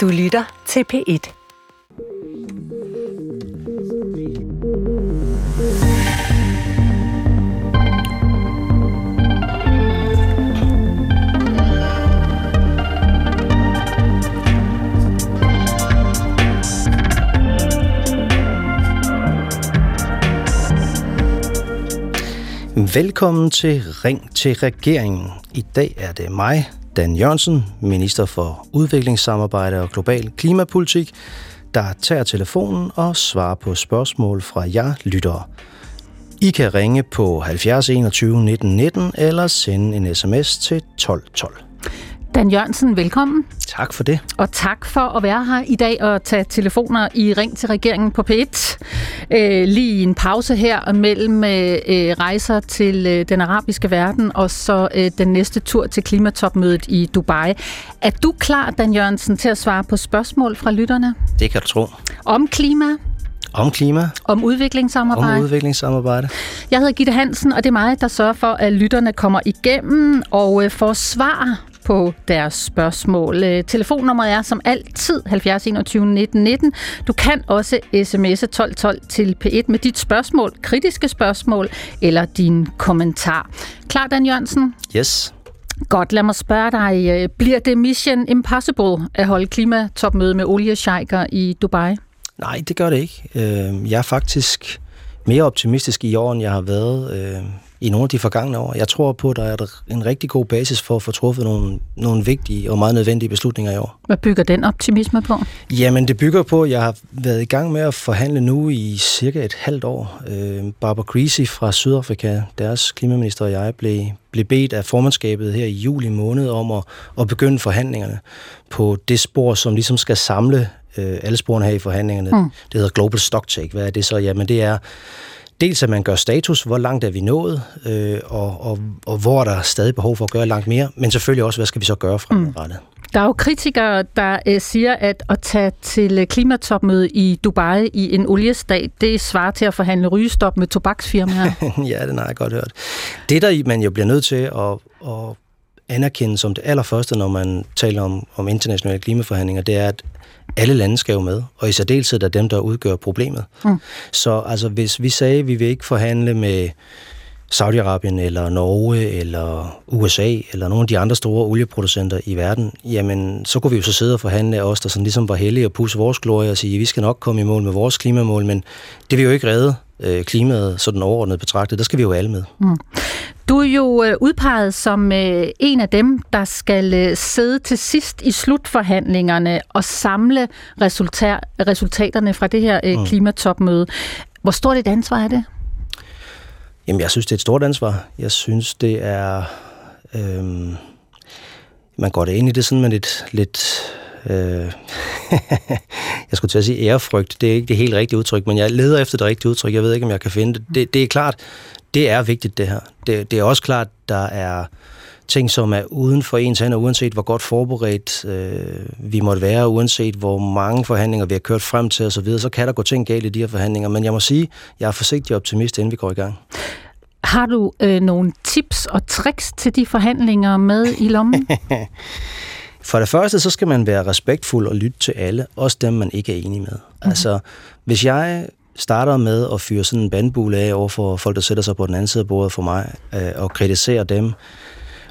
Du lytter til P1. Velkommen til Ring til regeringen. I dag er det mig, Dan Jørgensen, minister for udviklingssamarbejde og global klimapolitik, der tager telefonen og svarer på spørgsmål fra jer lyttere. I kan ringe på 70 21 19 19 eller sende en sms til 1212. Dan Jørgensen, velkommen. Tak for det. Og tak for at være her i dag og tage telefoner i Ring til regeringen på P1. Øh, lige en pause her mellem øh, rejser til øh, den arabiske verden og så øh, den næste tur til klimatopmødet i Dubai. Er du klar, Dan Jørgensen, til at svare på spørgsmål fra lytterne? Det kan du tro. Om klima, Om klima, om udviklingssamarbejde. om udviklingssamarbejde. Jeg hedder Gitte Hansen, og det er mig, der sørger for, at lytterne kommer igennem og øh, får svar på deres spørgsmål. Øh, Telefonnummeret er som altid 70 21 19 19. Du kan også sms'e 1212 til P1 med dit spørgsmål, kritiske spørgsmål eller din kommentar. Klar, Dan Jørgensen? Yes. Godt, lad mig spørge dig. øh, Bliver det mission impossible at holde klimatopmøde med olieshejker i Dubai? Nej, det gør det ikke. Øh, Jeg er faktisk mere optimistisk i år, end jeg har været i nogle af de forgangne år. Jeg tror på, at der er en rigtig god basis for at få truffet nogle, nogle vigtige og meget nødvendige beslutninger i år. Hvad bygger den optimisme på? Jamen, det bygger på, at jeg har været i gang med at forhandle nu i cirka et halvt år. Øh, Barbara Creasy fra Sydafrika, deres klimaminister og jeg, blev, blev bedt af formandskabet her i juli måned om at, at begynde forhandlingerne på det spor, som ligesom skal samle øh, alle sporene her i forhandlingerne. Mm. Det hedder Global Stocktake. Hvad er det så? Jamen, det er dels, at man gør status, hvor langt er vi nået, øh, og, og, og hvor er der stadig behov for at gøre langt mere, men selvfølgelig også, hvad skal vi så gøre fremadrettet. Mm. Der er jo kritikere, der øh, siger, at at tage til øh, klimatopmøde i Dubai i en oliestat, det svarer til at forhandle rygestop med tobaksfirmaer. ja, den har jeg godt hørt. Det, der man jo bliver nødt til at, at anerkende som det allerførste, når man taler om, om internationale klimaforhandlinger, det er, at alle lande skal jo med, og i særdeleshed er dem, der udgør problemet. Mm. Så altså, hvis vi sagde, at vi vil ikke forhandle med Saudi-Arabien eller Norge eller USA eller nogle af de andre store olieproducenter i verden, jamen så kunne vi jo så sidde og forhandle os, der sådan ligesom var heldige og pusse vores glorie og sige, at vi skal nok komme i mål med vores klimamål, men det vil jo ikke redde øh, klimaet sådan overordnet betragtet. Der skal vi jo alle med. Mm. Du er jo øh, udpeget som øh, en af dem, der skal øh, sidde til sidst i slutforhandlingerne og samle resultat, resultaterne fra det her øh, Mm. klimatopmøde. Hvor stort et ansvar er det? Jamen, jeg synes, det er et stort ansvar. Jeg synes, det er... Øhm, man går det ind i det sådan med lidt... lidt øh, jeg skulle til at sige ærefrygt. Det er ikke det helt rigtige udtryk, men jeg leder efter det rigtige udtryk. Jeg ved ikke, om jeg kan finde det. Det, det er klart, det er vigtigt, det her. Det, det er også klart, der er ting, som er uden for ens hænder, uanset hvor godt forberedt øh, vi måtte være, uanset hvor mange forhandlinger vi har kørt frem til osv., så, videre, så kan der gå ting galt i de her forhandlinger. Men jeg må sige, jeg er forsigtig optimist, inden vi går i gang. Har du øh, nogle tips og tricks til de forhandlinger med i lommen? For det første, så skal man være respektfuld og lytte til alle, også dem, man ikke er enig med. Mm-hmm. Altså, hvis jeg starter med at fyre sådan en bandbule af over for folk, der sætter sig på den anden side af bordet for mig, øh, og kritiserer dem,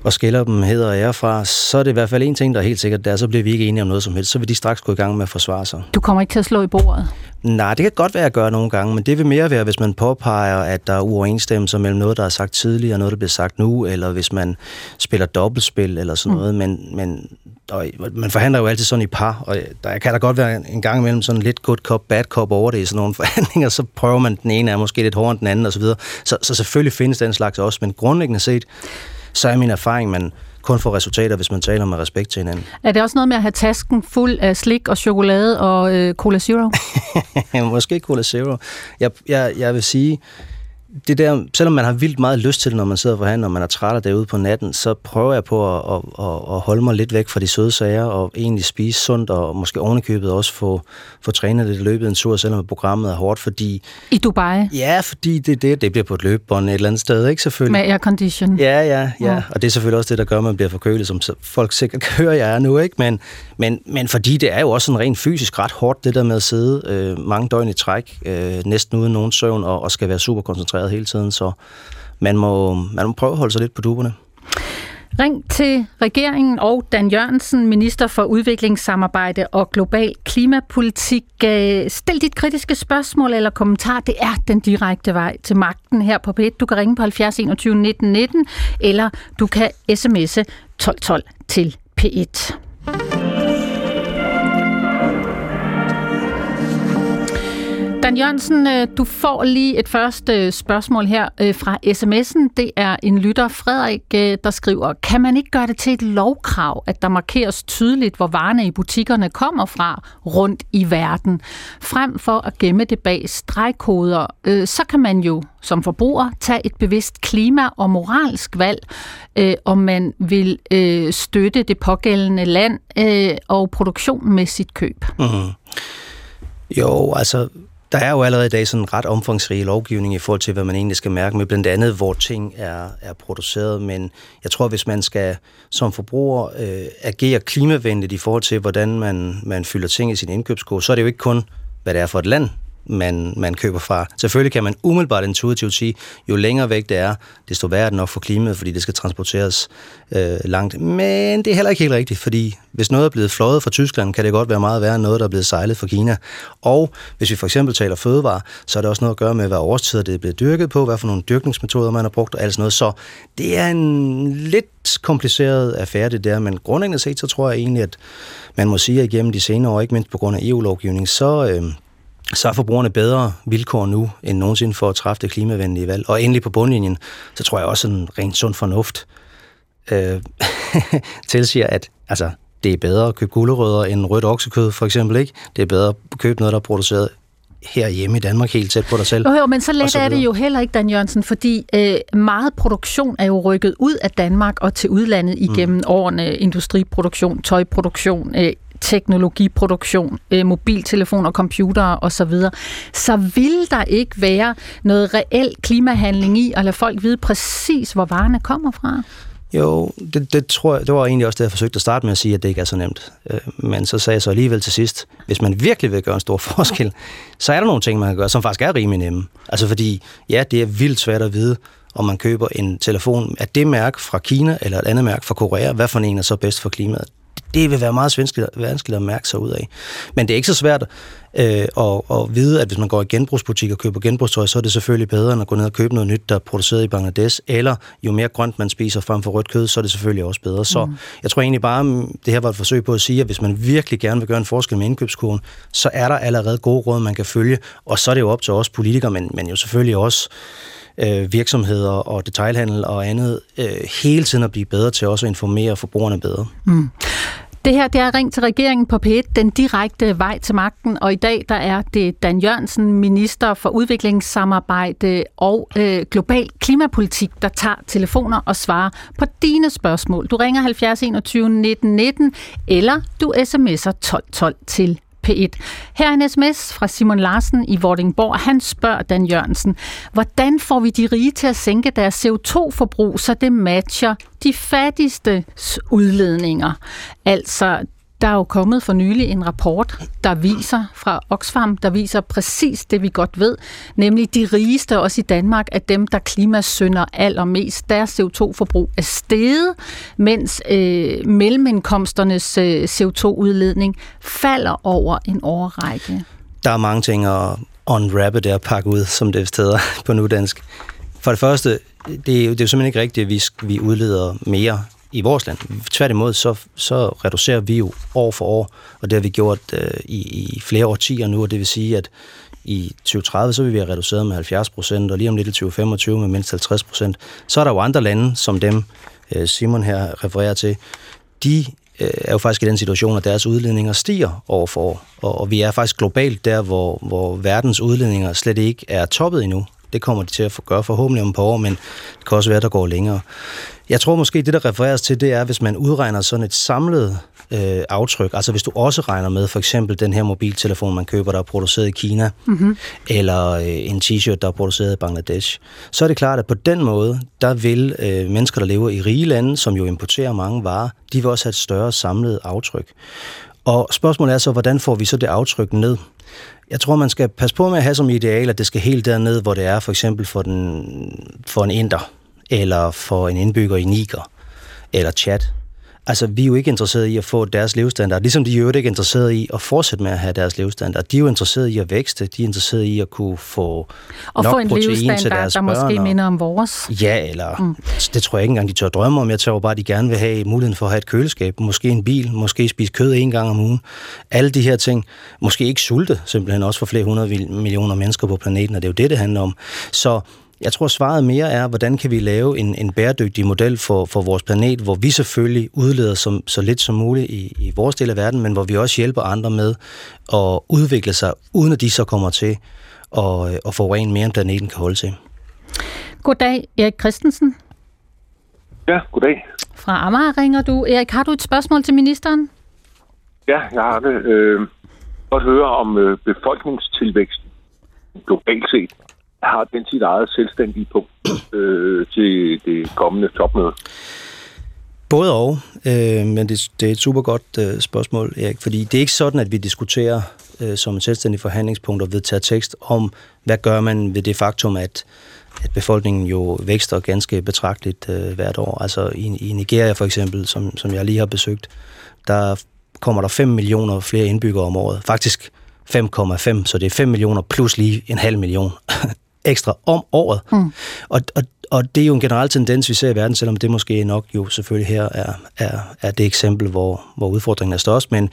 og skiller dem heder og ære fra, så er det i hvert fald en ting, der er helt sikkert, der så bliver vi ikke enige om noget som helst. Så vil de straks gå i gang med at forsvare sig. Du kommer ikke til at slå i bordet. Nej, det kan godt være, at jeg gør nogle gange, men det vil mere være, hvis man påpeger, at der er uoverensstemmelser mellem noget, der er sagt tidligere, og noget, der bliver sagt nu, eller hvis man spiller dobbeltspil eller sådan noget. Men, men og man forhandler jo altid sådan i par, og der kan der godt være en gang imellem sådan lidt good cop, bad cop over det i sådan nogle forhandlinger, så prøver man, den ene er måske lidt hårdere end den anden osv. Så, så, så selvfølgelig findes den slags også, men grundlæggende set, så er min erfaring, man kun får resultater, hvis man taler med respekt til hinanden. Er det også noget med at have tasken fuld af slik og chokolade og øh, Cola Zero? Måske Cola Zero. Jeg, jeg, jeg vil sige, det der, selvom man har vildt meget lyst til det, når man sidder og forhandler, og man er træt af derude på natten, så prøver jeg på at, at, at, at holde mig lidt væk fra de søde sager, og egentlig spise sundt, og måske ovenikøbet også få, få trænet lidt løbet en tur, selvom programmet er hårdt, fordi... I Dubai? Ja, fordi det, det, det bliver på et løbebånd et eller andet sted, ikke selvfølgelig? Med aircondition? Ja, ja, ja, ja. Og det er selvfølgelig også det, der gør, at man bliver forkølet, som folk sikkert kører jeg er nu, ikke? Men, men, men fordi det er jo også sådan rent fysisk ret hårdt, det der med at sidde øh, mange døgn i træk, øh, næsten uden nogen søvn, og, og skal være super koncentreret hele tiden, så man må, man må prøve at holde sig lidt på duberne. Ring til regeringen og Dan Jørgensen, minister for udviklingssamarbejde og global klimapolitik. Øh, stil dit kritiske spørgsmål eller kommentar. Det er den direkte vej til magten her på P1. Du kan ringe på 70 21 19 19, eller du kan sms'e 1212 til P1. Dan Jørgensen, øh, du får lige et første øh, spørgsmål her øh, fra sms'en. Det er en lytter, Frederik, der skriver, kan man ikke gøre det til et lovkrav, at der markeres tydeligt, hvor varerne i butikkerne kommer fra rundt i verden? Frem for at gemme det bag stregkoder, så kan man jo som forbruger tage et bevidst klima- og moralsk valg, om man vil støtte det pågældende land og produktion med sit køb. Mm. Jo, altså der er jo allerede i dag sådan en ret omfangsrig lovgivning i forhold til, hvad man egentlig skal mærke med, blandt andet hvor ting er, er produceret, men jeg tror, hvis man skal som forbruger øh, agere klimavenligt i forhold til, hvordan man, man fylder ting i sin indkøbskode, så er det jo ikke kun, hvad det er for et land, man, man køber fra. Selvfølgelig kan man umiddelbart intuitivt sige, jo længere væk det er, desto værre er det nok for klimaet, fordi det skal transporteres øh, langt. Men det er heller ikke helt rigtigt, fordi hvis noget er blevet fløjet fra Tyskland, kan det godt være meget værre end noget, der er blevet sejlet fra Kina. Og hvis vi for eksempel taler fødevare, så er det også noget at gøre med, hvad årstider det er blevet dyrket på, hvad for nogle dyrkningsmetoder man har brugt og alt sådan noget. Så det er en lidt kompliceret affære, det der, men grundlæggende set, så tror jeg egentlig, at man må sige, at igennem de senere år, ikke mindst på grund af EU-lovgivning, så... Øh, så er forbrugerne bedre vilkår nu end nogensinde for at træffe det klimavenlige valg. Og endelig på bundlinjen, så tror jeg også en rent sund fornuft øh, tilsiger, at altså, det er bedre at købe gulerødder end rødt oksekød, for eksempel. ikke. Det er bedre at købe noget, der er produceret herhjemme i Danmark, helt tæt på dig selv. Jo, jo men så let så er det jo heller ikke, Dan Jørgensen, fordi øh, meget produktion er jo rykket ud af Danmark og til udlandet igennem mm. årene. Industriproduktion, tøjproduktion, øh, teknologiproduktion, øh, mobiltelefoner, computere osv., så vil der ikke være noget reelt klimahandling i at lade folk vide præcis, hvor varerne kommer fra? Jo, det, det tror jeg, det var egentlig også det, jeg forsøgte at starte med at sige, at det ikke er så nemt. Øh, men så sagde jeg så alligevel til sidst, hvis man virkelig vil gøre en stor forskel, så er der nogle ting, man kan gøre, som faktisk er rimelig nemme. Altså fordi, ja, det er vildt svært at vide, om man køber en telefon af det mærke fra Kina eller et andet mærke fra Korea, hvad for en er så bedst for klimaet det vil være meget vanskeligt, at mærke sig ud af. Men det er ikke så svært øh, at, at vide, at hvis man går i genbrugsbutik og køber genbrugstøj, så er det selvfølgelig bedre, end at gå ned og købe noget nyt, der er produceret i Bangladesh. Eller jo mere grønt man spiser frem for rødt kød, så er det selvfølgelig også bedre. Så mm. jeg tror egentlig bare, det her var et forsøg på at sige, at hvis man virkelig gerne vil gøre en forskel med indkøbskurven, så er der allerede gode råd, man kan følge. Og så er det jo op til os politikere, men, men jo selvfølgelig også øh, virksomheder og detailhandel og andet øh, hele tiden at blive bedre til også at informere forbrugerne bedre. Mm. Det her det er Ring til regeringen på P1, den direkte vej til magten, og i dag der er det Dan Jørgensen, minister for udviklingssamarbejde og øh, global klimapolitik, der tager telefoner og svarer på dine spørgsmål. Du ringer 70 21 19 19, eller du sms'er 12 12 til P1. Her er en sms fra Simon Larsen i Vordingborg. Han spørger Dan Jørgensen, hvordan får vi de rige til at sænke deres CO2-forbrug, så det matcher de fattigste udledninger? Altså, der er jo kommet for nylig en rapport, der viser fra Oxfam, der viser præcis det, vi godt ved, nemlig de rigeste, også i Danmark, er dem, der klimasynder allermest. Deres CO2-forbrug er steget, mens øh, mellemindkomsternes øh, CO2-udledning falder over en årrække. Der er mange ting at unwrappe der pakke ud, som det hedder på nudansk. For det første, det er, jo, det er jo simpelthen ikke rigtigt, at vi, vi udleder mere i vores land. Tværtimod, så, så reducerer vi jo år for år, og det har vi gjort øh, i, i flere årtier nu, og det vil sige, at i 2030, så vil vi have reduceret med 70 procent, og lige om lidt i 2025 med mindst 50 procent. Så er der jo andre lande, som dem øh, Simon her refererer til, de øh, er jo faktisk i den situation, at deres udledninger stiger år for år. Og, og vi er faktisk globalt der, hvor, hvor verdens udledninger slet ikke er toppet endnu. Det kommer de til at gøre forhåbentlig om et par år, men det kan også være, at der går længere. Jeg tror måske, det der refereres til, det er, hvis man udregner sådan et samlet øh, aftryk. Altså hvis du også regner med for eksempel den her mobiltelefon, man køber, der er produceret i Kina, mm-hmm. eller øh, en t-shirt, der er produceret i Bangladesh, så er det klart, at på den måde, der vil øh, mennesker, der lever i rige lande, som jo importerer mange varer, de vil også have et større samlet aftryk. Og spørgsmålet er så, hvordan får vi så det aftryk ned? Jeg tror, man skal passe på med at have som ideal, at det skal helt derned, hvor det er for eksempel for, den, for en inder, eller for en indbygger i Niger, eller Chad. Altså, vi er jo ikke interesserede i at få deres levestandard, ligesom de er jo ikke interesserede i at fortsætte med at have deres levestandard. De er jo interesserede i at vækste, de er interesserede i at kunne få og nok få en protein til deres der børn. måske minder om vores. Ja, eller mm. det tror jeg ikke engang, de tør drømme om. Jeg tror bare, de gerne vil have muligheden for at have et køleskab, måske en bil, måske spise kød en gang om ugen. Alle de her ting. Måske ikke sulte, simpelthen også for flere hundrede millioner mennesker på planeten, og det er jo det, det handler om. Så jeg tror, svaret mere er, hvordan kan vi lave en, en bæredygtig model for, for vores planet, hvor vi selvfølgelig udleder som, så lidt som muligt i, i vores del af verden, men hvor vi også hjælper andre med at udvikle sig, uden at de så kommer til at, at forurene mere, end planeten kan holde til. Goddag, Erik Christensen. Ja, goddag. Fra Amager ringer du. Erik, har du et spørgsmål til ministeren? Ja, jeg har det. Øh, godt høre om øh, befolkningstilvæksten globalt set har den sit eget selvstændige punkt øh, til det kommende topmøde? Både og, øh, men det, det er et super godt øh, spørgsmål, Erik, fordi det er ikke sådan, at vi diskuterer øh, som et selvstændigt forhandlingspunkt og vedtager tekst om, hvad gør man ved det faktum, at, at befolkningen jo vækster ganske betragteligt øh, hvert år. Altså i, i Nigeria for eksempel, som, som jeg lige har besøgt, der kommer der 5 millioner flere indbyggere om året. Faktisk 5,5, så det er 5 millioner plus lige en halv million ekstra om året. Mm. Og, og, og det er jo en generel tendens, vi ser i verden, selvom det måske nok jo selvfølgelig her er, er, er det eksempel, hvor, hvor udfordringen er størst. Men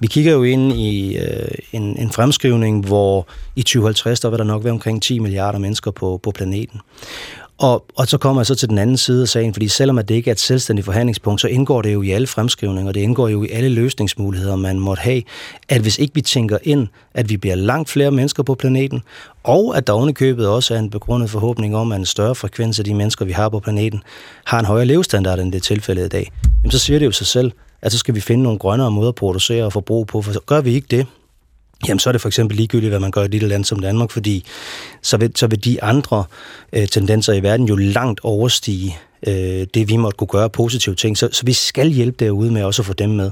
vi kigger jo ind i øh, en, en fremskrivning, hvor i 2050, der vil der nok være omkring 10 milliarder mennesker på, på planeten. Og, og så kommer jeg så til den anden side af sagen, fordi selvom at det ikke er et selvstændigt forhandlingspunkt, så indgår det jo i alle fremskrivninger, og det indgår jo i alle løsningsmuligheder, man måtte have, at hvis ikke vi tænker ind, at vi bliver langt flere mennesker på planeten, og at der ovenikøbet også er en begrundet forhåbning om, at en større frekvens af de mennesker, vi har på planeten, har en højere levestandard, end det er tilfældet i dag, jamen så siger det jo sig selv, at så skal vi finde nogle grønnere måder at producere og forbruge på, for gør vi ikke det, jamen så er det for eksempel ligegyldigt, hvad man gør i et lille land som Danmark, fordi så vil, så vil de andre øh, tendenser i verden jo langt overstige øh, det, vi måtte kunne gøre positive ting. Så, så vi skal hjælpe derude med også at få dem med.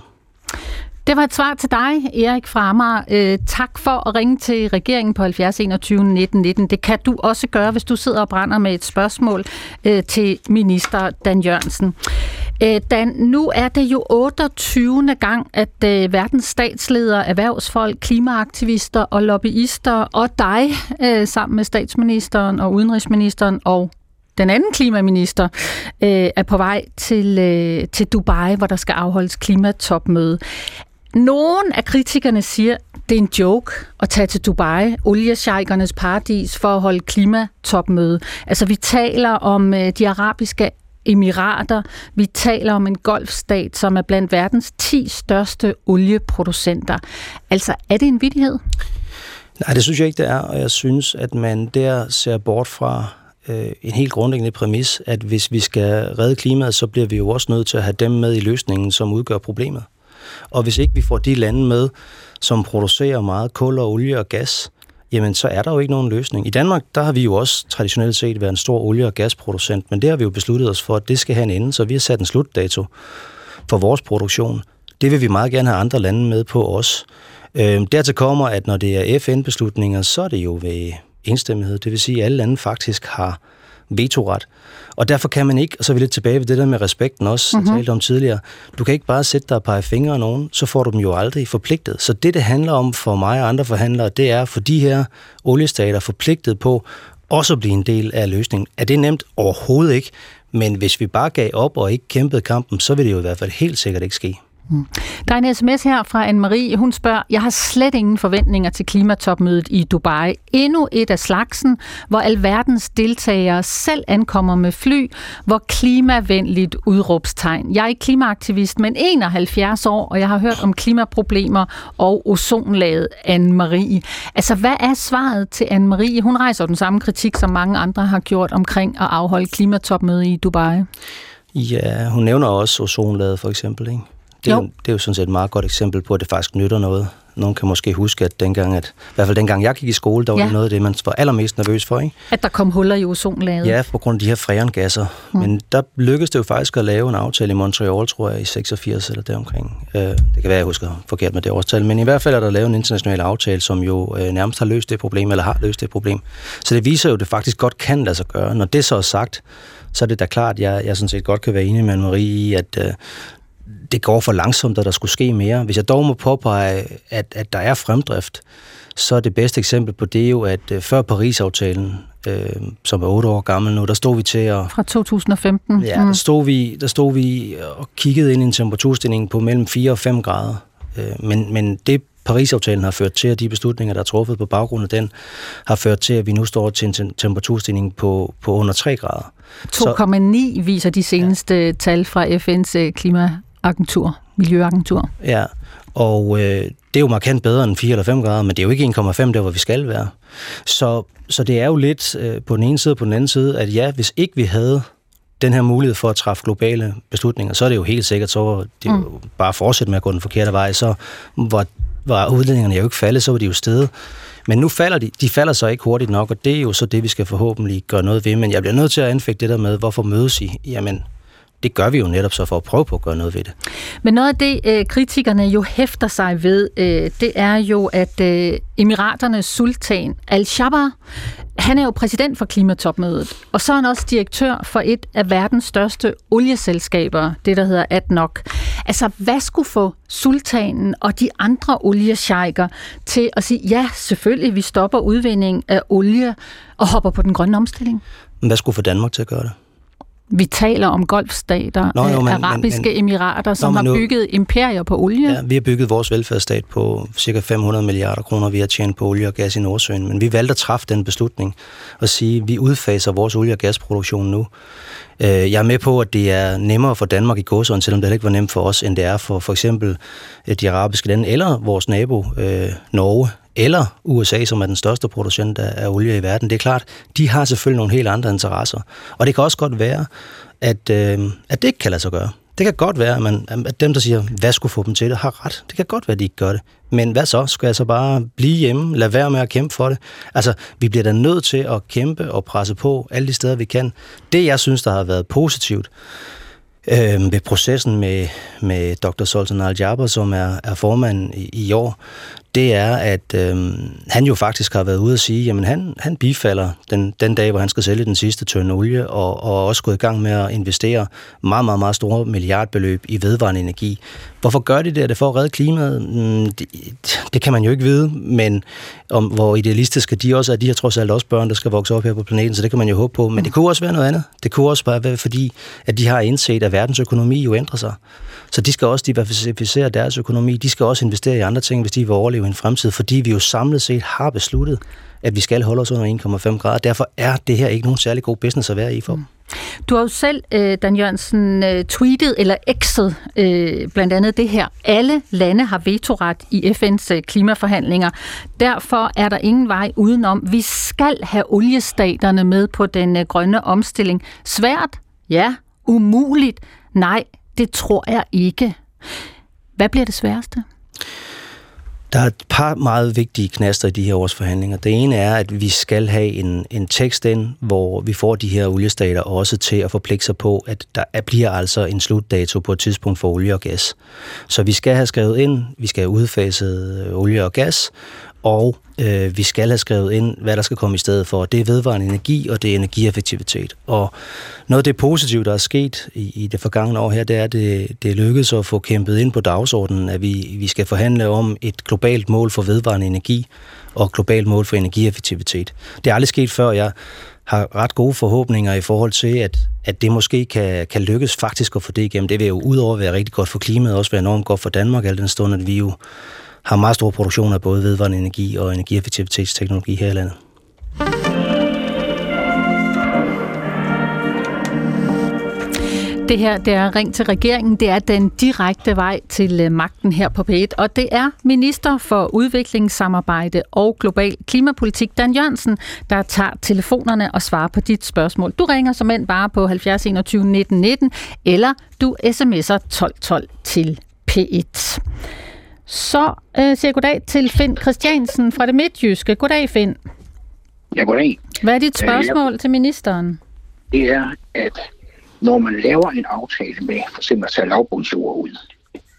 Det var et svar til dig, Erik fra Amager. Øh, tak for at ringe til regeringen på 70 21 19 19. Det kan du også gøre, hvis du sidder og brænder med et spørgsmål øh, til minister Dan Jørgensen. Øh, Dan, nu er det jo 28. gang, at øh, verdens statsledere, erhvervsfolk, klimaaktivister og lobbyister og dig øh, sammen med statsministeren og udenrigsministeren og den anden klimaminister øh, er på vej til, øh, til Dubai, hvor der skal afholdes klimatopmøde. Nogen af kritikerne siger, det er en joke at tage til Dubai, oliesjejkernes paradis, for at holde klimatopmøde. Altså vi taler om øh, de arabiske emirater. Vi taler om en golfstat, som er blandt verdens 10 største olieproducenter. Altså, er det en vidighed? Nej, det synes jeg ikke, det er, og jeg synes, at man der ser bort fra øh, en helt grundlæggende præmis, at hvis vi skal redde klimaet, så bliver vi jo også nødt til at have dem med i løsningen, som udgør problemet. Og hvis ikke vi får de lande med, som producerer meget kul og olie og gas, jamen så er der jo ikke nogen løsning. I Danmark, der har vi jo også traditionelt set været en stor olie- og gasproducent, men det har vi jo besluttet os for, at det skal have en ende, så vi har sat en slutdato for vores produktion. Det vil vi meget gerne have andre lande med på os. Øhm, dertil kommer, at når det er FN-beslutninger, så er det jo ved enstemmighed. Det vil sige, at alle lande faktisk har vetoret. Og derfor kan man ikke, og så er vi lidt tilbage ved det der med respekten også, mm-hmm. jeg talte om tidligere, du kan ikke bare sætte dig og pege fingre af nogen, så får du dem jo aldrig forpligtet. Så det, det handler om for mig og andre forhandlere, det er for de her oliestater forpligtet på også at blive en del af løsningen. Er det nemt? Overhovedet ikke. Men hvis vi bare gav op og ikke kæmpede kampen, så vil det jo i hvert fald helt sikkert ikke ske. Mm. Der er en sms her fra Anne-Marie. Hun spørger, jeg har slet ingen forventninger til klimatopmødet i Dubai. Endnu et af slagsen, hvor alverdens deltagere selv ankommer med fly, hvor klimavenligt udråbstegn. Jeg er ikke klimaaktivist, men 71 år, og jeg har hørt om klimaproblemer og ozonlaget Anne-Marie. Altså, hvad er svaret til Anne-Marie? Hun rejser den samme kritik, som mange andre har gjort omkring at afholde klimatopmødet i Dubai. Ja, hun nævner også ozonlaget for eksempel, ikke? Det er, jo. det er jo sådan set et meget godt eksempel på, at det faktisk nytter noget. Nogen kan måske huske, at dengang, at, i hvert fald dengang jeg gik i skole, der var ja. det noget af det, man var allermest nervøs for. Ikke? At der kom huller i ozonlaget. Ja, på grund af de her freongasser. Mm. Men der lykkedes det jo faktisk at lave en aftale i Montreal, tror jeg, i 86 eller deromkring. Øh, det kan være, jeg husker forkert med det årstal. Men i hvert fald er der lavet en international aftale, som jo øh, nærmest har løst det problem, eller har løst det problem. Så det viser jo, at det faktisk godt kan lade sig gøre. Når det så er sagt, så er det da klart, at jeg, jeg sådan set godt kan være enig med Marie i, at øh, det går for langsomt, at der skulle ske mere. Hvis jeg dog må påpege, at, at der er fremdrift, så er det bedste eksempel på det jo, at øh, før Paris-aftalen, øh, som er otte år gammel nu, der stod vi til at... Fra 2015? Ja, der stod, vi, der stod vi og kiggede ind i en temperaturstigning på mellem 4 og 5 grader. Øh, men, men det Paris-aftalen har ført til, at de beslutninger, der er truffet på baggrund af den, har ført til, at vi nu står til en temperaturstigning på, på under 3 grader. 2,9 viser de seneste ja. tal fra FN's øh, klimaagentur, miljøagentur. Ja, og øh, det er jo markant bedre end 4 eller 5 grader, men det er jo ikke 1,5 der, hvor vi skal være. Så, så det er jo lidt øh, på den ene side og på den anden side, at ja, hvis ikke vi havde den her mulighed for at træffe globale beslutninger, så er det jo helt sikkert, så var det jo mm. bare fortsætte med at gå den forkerte vej, så var var udledningerne jo ikke faldet, så var de jo stedet. Men nu falder de, de falder så ikke hurtigt nok, og det er jo så det, vi skal forhåbentlig gøre noget ved. Men jeg bliver nødt til at anfægte det der med, hvorfor mødes I? Jamen, det gør vi jo netop så for at prøve på at gøre noget ved det. Men noget af det, øh, kritikerne jo hæfter sig ved, øh, det er jo, at øh, Emiraternes sultan Al-Shabar, han er jo præsident for klimatopmødet, og så er han også direktør for et af verdens største olieselskaber, det der hedder ADNOC. Altså, hvad skulle få sultanen og de andre oliesjejker til at sige, ja, selvfølgelig, vi stopper udvinding af olie og hopper på den grønne omstilling? Hvad skulle få Danmark til at gøre det? Vi taler om golfstater, Nå, jo, men, arabiske men, emirater, som Nå, har bygget nu, imperier på olie. Ja, vi har bygget vores velfærdsstat på cirka 500 milliarder kroner, vi har tjent på olie og gas i Nordsøen. Men vi valgte at træffe den beslutning og sige, at vi udfaser vores olie- og gasproduktion nu. Øh, jeg er med på, at det er nemmere for Danmark i gåsøjne, selvom det ikke var nemt for os, end det er for for eksempel øh, de arabiske lande, eller vores nabo øh, Norge, eller USA, som er den største producent af olie i verden. Det er klart, de har selvfølgelig nogle helt andre interesser. Og det kan også godt være, at, øh, at det ikke kan lade sig gøre. Det kan godt være, at, man, at dem, der siger, hvad skulle få dem til det, har ret. Det kan godt være, at de ikke gør det. Men hvad så? Skal jeg så bare blive hjemme? Lad være med at kæmpe for det? Altså, vi bliver da nødt til at kæmpe og presse på alle de steder, vi kan. Det, jeg synes, der har været positivt øh, ved processen med, med Dr. Soltan Al-Jaber, som er, er formand i, i år, det er, at øh, han jo faktisk har været ude at sige, jamen han, han bifalder den, den dag, hvor han skal sælge den sidste tønde olie, og, og også gået i gang med at investere meget, meget, meget store milliardbeløb i vedvarende energi. Hvorfor gør de det? Er det for at redde klimaet? Mm, det, det kan man jo ikke vide, men om, hvor idealistiske de også er, de har trods alt også børn, der skal vokse op her på planeten, så det kan man jo håbe på. Men det kunne også være noget andet. Det kunne også bare være, fordi at de har indset, at verdensøkonomi jo ændrer sig. Så de skal også diversificere deres økonomi. De skal også investere i andre ting, hvis de vil overleve en fremtid, fordi vi jo samlet set har besluttet, at vi skal holde os under 1,5 grader. Derfor er det her ikke nogen særlig god business at være i for dem. Du har jo selv, øh, Dan Jørgensen, øh, tweetet eller x'et øh, blandt andet det her. Alle lande har vetoret i FN's klimaforhandlinger. Derfor er der ingen vej udenom. Vi skal have oliestaterne med på den grønne omstilling. Svært? Ja. Umuligt? Nej, det tror jeg ikke. Hvad bliver det sværeste? Der er et par meget vigtige knaster i de her års forhandlinger. Det ene er, at vi skal have en, en tekst ind, hvor vi får de her oliestater også til at forpligte sig på, at der bliver altså en slutdato på et tidspunkt for olie og gas. Så vi skal have skrevet ind, vi skal have udfaset olie og gas, og øh, vi skal have skrevet ind, hvad der skal komme i stedet for. Det er vedvarende energi, og det er energieffektivitet. Og noget af det positive, der er sket i, i det forgangne år her, det er, at det, det lykkedes at få kæmpet ind på dagsordenen, at vi, vi skal forhandle om et globalt mål for vedvarende energi og et globalt mål for energieffektivitet. Det er aldrig sket før. Jeg har ret gode forhåbninger i forhold til, at, at det måske kan, kan lykkes faktisk at få det igennem. Det vil jo udover at være rigtig godt for klimaet, også være enormt godt for Danmark, al den stund, at vi jo har meget stor produktion af både vedvarende energi og energieffektivitetsteknologi her i landet. Det her det er Ring til regeringen. Det er den direkte vej til øh, magten her på P1. Og det er minister for udviklingssamarbejde og global klimapolitik, Dan Jørgensen, der tager telefonerne og svarer på dit spørgsmål. Du ringer som end bare på 70 21 19 19, eller du sms'er 1212 til P1. Så øh, siger jeg goddag til Finn Christiansen fra det Midtjyske. Goddag, Finn. Ja, goddag. Hvad er dit spørgsmål øh, jeg... til ministeren? Det er, at når man laver en aftale med for eksempel at tage lavbundsjord ud.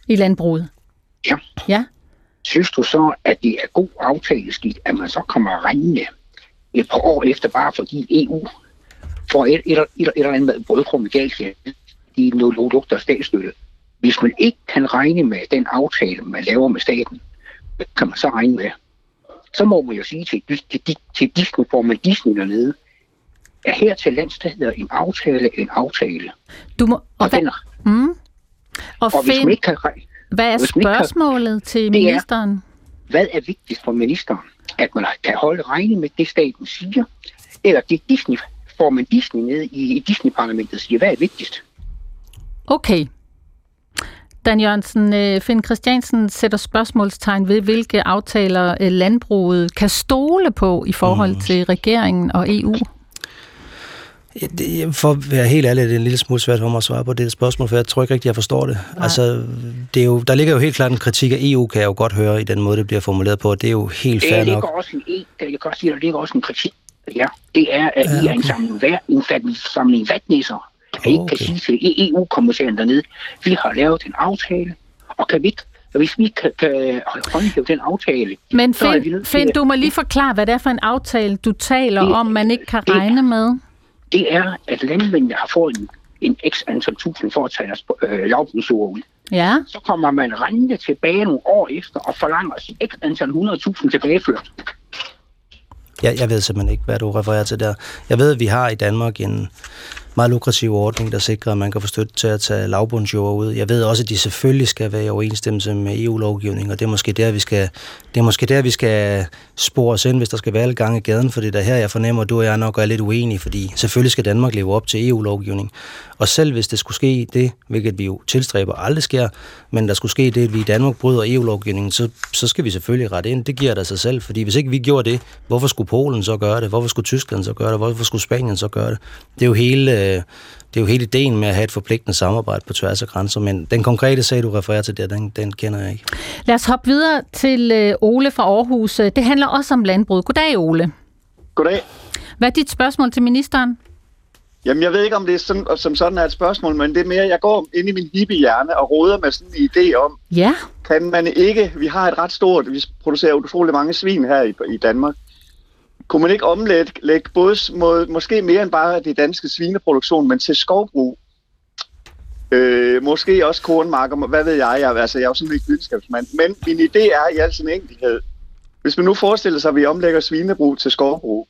I landbruget? Ja. Ja. Synes du så, at det er god aftaleskik, at man så kommer regnende et par år efter, bare fordi EU får et, et, et, et eller andet brødkrum i galt, de nu lugter statsstøtte. Hvis man ikke kan regne med den aftale, man laver med staten, kan man så regne med. Så må man jo sige til, til, til Disney, får man Disney dernede, er her til lands, der hedder en aftale en aftale. Du må, og, og, hvad, den, mm. og, og hvis man ikke kan, hvad er spørgsmålet kan, til ministeren? Er, hvad er vigtigst for ministeren? At man kan holde regning med det, staten siger, eller det Disney, får man Disney ned i, i Disney-parlamentet siger, hvad er vigtigst? Okay. Dan Jørgensen, øh, Finn Christiansen sætter spørgsmålstegn ved, hvilke aftaler øh, landbruget kan stole på i forhold mm. til regeringen og EU. For at være helt ærlig, det er en lille smule svært for mig at svare på det spørgsmål, for jeg tror ikke rigtig, jeg forstår det. Nej. Altså, det er jo, der ligger jo helt klart en kritik af EU, kan jeg jo godt høre i den måde, det bliver formuleret på. Det er jo helt fair nok. Også en, jeg kan også sige, der ligger også en kritik. Ja, det er, at. I er en samling, en samling vatnisser, jeg okay. ikke kan sige til EU-kommissæren dernede, vi har lavet en aftale, og kan vi ikke hvis vi kan, kan håndhæve den aftale... Men Finn, Finn, du må lige forklare, hvad det er for en aftale, du taler det, om, man ikke kan det, regne med det er, at landmændene har fået en, en x antal tusind for at tage deres øh, lavbundsjord ud. Ja. Så kommer man rendende tilbage nogle år efter og forlanger x antal 100.000 tilbageført. Jeg, jeg ved simpelthen ikke, hvad du refererer til der. Jeg ved, at vi har i Danmark en meget lukrativ ordning, der sikrer, at man kan få støtte til at tage lavbundsjord ud. Jeg ved også, at de selvfølgelig skal være i overensstemmelse med EU-lovgivning, og det er måske der, vi skal, det er måske der, vi skal spore os ind, hvis der skal være alle gange i gaden, for det er her, jeg fornemmer, at du og jeg nok er lidt uenige, fordi selvfølgelig skal Danmark leve op til EU-lovgivning. Og selv hvis det skulle ske det, hvilket vi jo tilstræber aldrig sker, men der skulle ske det, at vi i Danmark bryder EU-lovgivningen, så, så skal vi selvfølgelig rette ind. Det giver der sig selv, fordi hvis ikke vi gjorde det, hvorfor skulle Polen så gøre det? Hvorfor skulle Tyskland så gøre det? Hvorfor skulle Spanien så gøre det? Det er jo hele, det er jo hele ideen med at have et forpligtende samarbejde på tværs af grænser, men den konkrete sag, du refererer til der, den, den kender jeg ikke. Lad os hoppe videre til øh, Ole fra Aarhus. Det handler også om landbrug. Goddag, Ole. Goddag. Hvad er dit spørgsmål til ministeren? Jamen, jeg ved ikke, om det er sådan, som sådan er et spørgsmål, men det er mere, jeg går ind i min hippie-hjerne og roder med sådan en idé om, ja. kan man ikke, vi har et ret stort, vi producerer utrolig mange svin her i, i Danmark, kunne man ikke omlægge både må, måske mere end bare det danske svineproduktion, men til skovbrug? Øh, måske også kornmarker, hvad ved jeg, jeg, altså jeg er jo sådan ikke videnskabsmand, men min idé er i al sin enkelhed, hvis man nu forestiller sig, at vi omlægger svinebrug til skovbrug,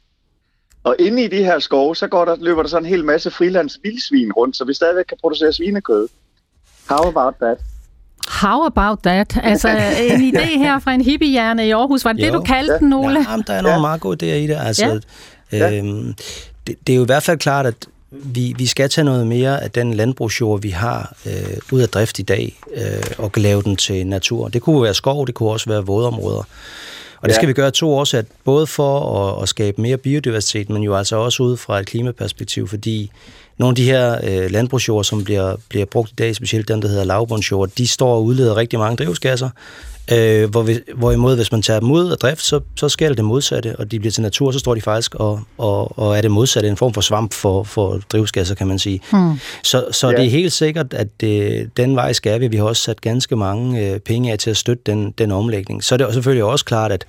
og inde i de her skove, så går der, løber der sådan en hel masse frilands vildsvin rundt, så vi stadigvæk kan producere svinekød. How about that? How about that? Altså, en idé her fra en hippiehjerne i Aarhus. Var det jo. det, du kaldte ja. den, Ole? Ja, der er nogle ja. meget gode idéer i det. Altså, ja. øhm, det, det er jo i hvert fald klart, at vi, vi skal tage noget mere af den landbrugsjord, vi har øh, ud af drift i dag, øh, og lave den til natur. Det kunne være skov, det kunne også være vådområder. Og det skal vi gøre to årsager, både for at, at skabe mere biodiversitet, men jo altså også ud fra et klimaperspektiv, fordi nogle af de her øh, landbrugsjord, som bliver, bliver brugt i dag, specielt dem, der hedder lavbundsjord, de står og udleder rigtig mange drivhusgasser, øh, hvor vi, hvorimod hvis man tager dem ud af drift, så, så sker det modsatte, og de bliver til natur, så står de faktisk og, og, og er det modsatte, en form for svamp for, for drivhusgasser, kan man sige. Hmm. Så, så ja. det er helt sikkert, at det, den vej skal vi. Vi har også sat ganske mange øh, penge af til at støtte den, den omlægning. Så er det selvfølgelig også klart, at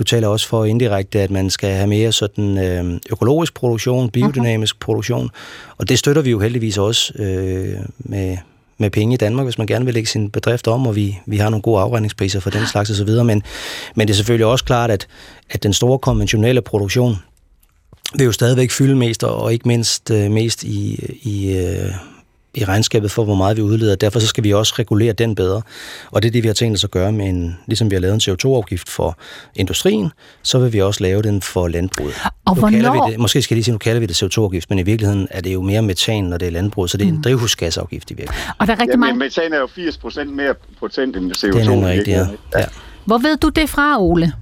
Du taler også for indirekte, at man skal have mere sådan øh, økologisk produktion, biodynamisk uh-huh. produktion, og det støtter vi jo heldigvis også øh, med, med penge i Danmark, hvis man gerne vil lægge sin bedrift om, og vi, vi har nogle gode afregningspriser for den slags osv., men, men det er selvfølgelig også klart, at, at den store konventionelle produktion vil jo stadigvæk fylde mest, og ikke mindst øh, mest i, i, øh, i regnskabet for, hvor meget vi udleder. Derfor så skal vi også regulere den bedre. Og det er det, vi har tænkt os at gøre med en, ligesom vi har lavet en CO2-afgift for industrien, så vil vi også lave den for landbruget. Og nu hvornår? Vi det, måske skal jeg lige sige, nu kalder vi det CO2-afgift, men i virkeligheden er det jo mere metan, når det er landbrug, så det er en mm. drivhusgasafgift i virkeligheden. Og der er rigtig Jamen, mange... metan er jo 80% mere potent end CO2. Det er rigtigt, ja. ja. Hvor ved du det fra, Ole?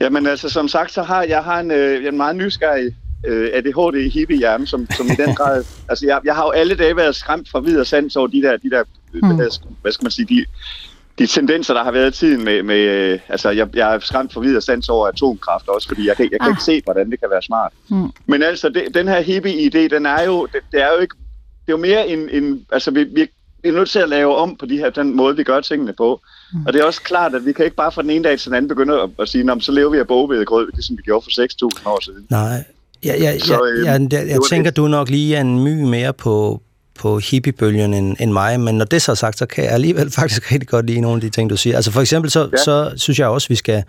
Jamen altså, som sagt, så har jeg har en, øh, en meget nysgerrig øh, ADHD hippie hjerne, som, som i den grad... altså, jeg, jeg har jo alle dage været skræmt fra videre sands over de der, de der mm. hvad, skal man sige, de, de tendenser, der har været i tiden med... med øh, altså, jeg, jeg er skræmt fra videre sands over atomkraft også, fordi jeg kan, jeg kan ah. ikke se, hvordan det kan være smart. Mm. Men altså, det, den her hippie-idé, den er jo... Det, det er jo ikke... Det er jo mere en... en altså, vi, vi, vi er nødt til at lave om på de her, den måde, vi gør tingene på. Mm. Og det er også klart, at vi kan ikke bare fra den ene dag til den anden begynde at, at sige, så lever vi af bogvedegrød, ligesom vi gjorde for 6.000 år siden. Nej, Ja, ja, så, øh, ja, jeg, jeg, jeg tænker, du nok lige er en my mere på, på hippiebølgen end, end mig, men når det så er sagt, så kan jeg alligevel faktisk rigtig godt lide nogle af de ting, du siger. Altså for eksempel, så, ja. så synes jeg også, vi skal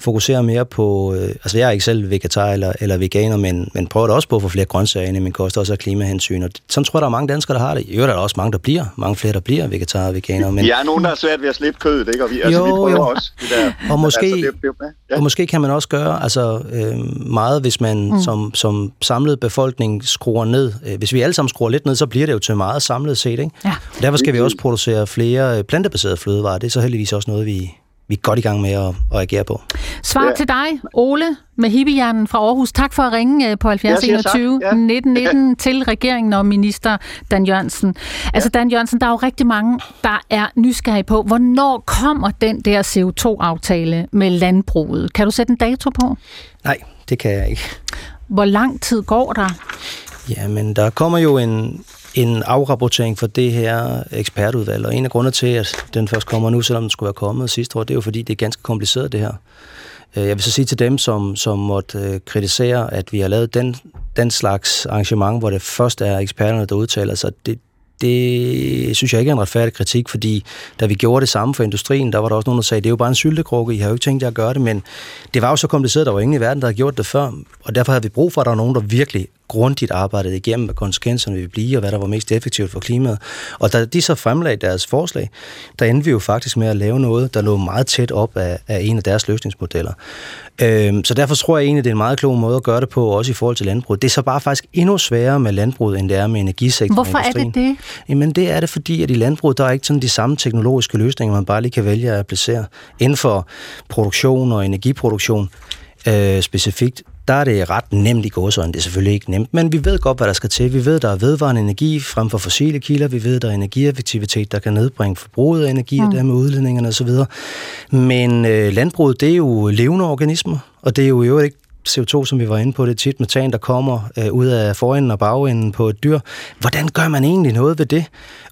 fokusere mere på, øh, altså jeg er ikke selv vegetar eller, eller veganer, men, men prøver da også på at få flere grøntsager ind i min kost, også af klimahensyn. Og sådan tror jeg, der er mange danskere, der har det. I øvrigt er der også mange, der bliver, mange flere, der bliver vegetar og veganer. Men... Ja, nogen, der er svært ved at slippe kødet, ikke? Og vi, altså, jo, vi prøver jo. også det der. Og måske, altså, det, det, ja. og måske kan man også gøre altså, øh, meget, hvis man mm. som, som samlet befolkning skruer ned. Øh, hvis vi alle sammen skruer lidt ned, så bliver det jo til meget samlet set. Ikke? Ja. Og derfor skal vi også producere flere øh, plantebaserede flødevarer. Det er så heldigvis også noget, vi, vi er godt i gang med at, at agere på. Svar ja. til dig, Ole, med hippihjernen fra Aarhus. Tak for at ringe øh, på 70 21 ja. 19 19 til regeringen og minister Dan Jørgensen. Altså Dan Jørgensen, der er jo rigtig mange, der er nysgerrige på, hvornår kommer den der CO2-aftale med landbruget? Kan du sætte en dato på? Nej, det kan jeg ikke. Hvor lang tid går der? Jamen, der kommer jo en, en afrapportering for det her ekspertudvalg, og en af grundene til, at den først kommer nu, selvom den skulle være kommet sidste år, det er jo fordi, det er ganske kompliceret det her. Øh, jeg vil så sige til dem, som, som måtte øh, kritisere, at vi har lavet den, den slags arrangement, hvor det først er eksperterne, der udtaler sig, det, det synes jeg ikke er en retfærdig kritik, fordi da vi gjorde det samme for industrien, der var der også nogen, der sagde, det er jo bare en syltekrukke, I har jo ikke tænkt jer at gøre det, men det var jo så kompliceret, der var ingen i verden, der havde gjort det før, og derfor havde vi brug for, at der var nogen, der virkelig grundigt arbejdet igennem, hvad konsekvenserne vil blive, og hvad der var mest effektivt for klimaet. Og da de så fremlagde deres forslag, der endte vi jo faktisk med at lave noget, der lå meget tæt op af, af en af deres løsningsmodeller. Øhm, så derfor tror jeg egentlig, det er en meget klog måde at gøre det på, også i forhold til landbruget. Det er så bare faktisk endnu sværere med landbruget, end det er med energisektoren Hvorfor er det det? Jamen det er det, fordi at i landbruget, der er ikke sådan de samme teknologiske løsninger, man bare lige kan vælge at applicere. Inden for produktion og energiproduktion øh, specifikt, der er det ret nemt i gåsøjne. Det er selvfølgelig ikke nemt, men vi ved godt, hvad der skal til. Vi ved, der er vedvarende energi frem for fossile kilder. Vi ved, der er energieffektivitet, der kan nedbringe forbruget af energi mm. og dermed udledningerne osv. Men øh, landbruget, det er jo levende organismer, og det er jo i øvrigt ikke CO2, som vi var inde på, det er tit metan, der kommer øh, ud af forenden og bagenden på et dyr. Hvordan gør man egentlig noget ved det,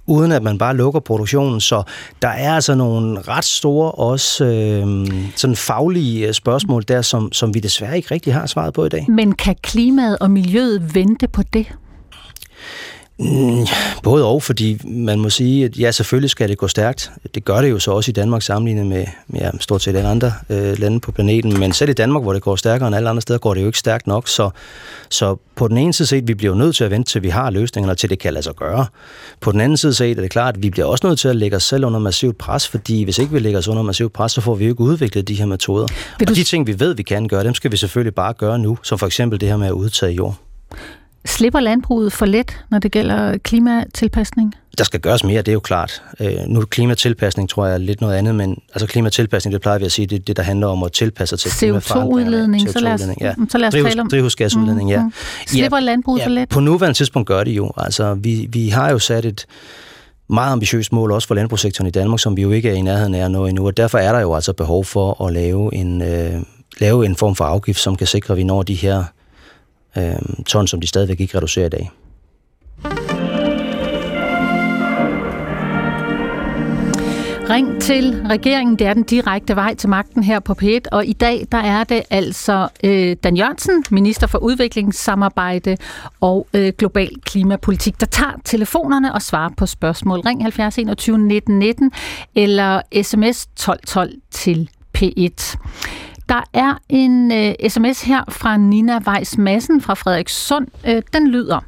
uden at man bare lukker produktionen? Så der er altså nogle ret store også øh, sådan faglige øh, spørgsmål der, som, som vi desværre ikke rigtig har svaret på i dag. Men kan klimaet og miljøet vente på det? Mm, både og, fordi man må sige, at ja, selvfølgelig skal det gå stærkt. Det gør det jo så også i Danmark sammenlignet med ja, stort set alle andre øh, lande på planeten. Men selv i Danmark, hvor det går stærkere end alle andre steder, går det jo ikke stærkt nok. Så, så på den ene side set, vi bliver nødt til at vente til vi har løsningerne, til det kan lade sig gøre. På den anden side set er det klart, at vi bliver også nødt til at lægge os selv under massivt pres, fordi hvis ikke vi lægger os under massivt pres, så får vi jo ikke udviklet de her metoder. Vil Og de ting, vi ved, vi kan gøre, dem skal vi selvfølgelig bare gøre nu. Som for eksempel det her med at udtage jord. Slipper landbruget for let, når det gælder klimatilpasning? Der skal gøres mere, det er jo klart. Øh, nu klimatilpasning, tror jeg, er lidt noget andet, men altså klimatilpasning, det plejer vi at sige, det er det, der handler om at tilpasse sig til CO2-udledning, CO2 så lad os, ja. så lad os Drivhus, tale om... Drivhusgasudledning, ja. Mm, mm. Slipper ja, landbruget ja, for let? På nuværende tidspunkt gør det jo. Altså, vi, vi har jo sat et meget ambitiøst mål også for landbrugssektoren i Danmark, som vi jo ikke er i nærheden af at nå endnu, og derfor er der jo altså behov for at lave en, øh, lave en form for afgift, som kan sikre, at vi når de her øh, ton, som de stadigvæk ikke reducerer i dag. Ring til regeringen, det er den direkte vej til magten her på P1, og i dag der er det altså øh, Dan Jørgensen, minister for udviklingssamarbejde og øh, global klimapolitik, der tager telefonerne og svarer på spørgsmål. Ring 70 21 19 19 eller sms 12 12 til P1. Der er en øh, sms her fra Nina Weiss Madsen fra Frederikssund. Øh, den lyder,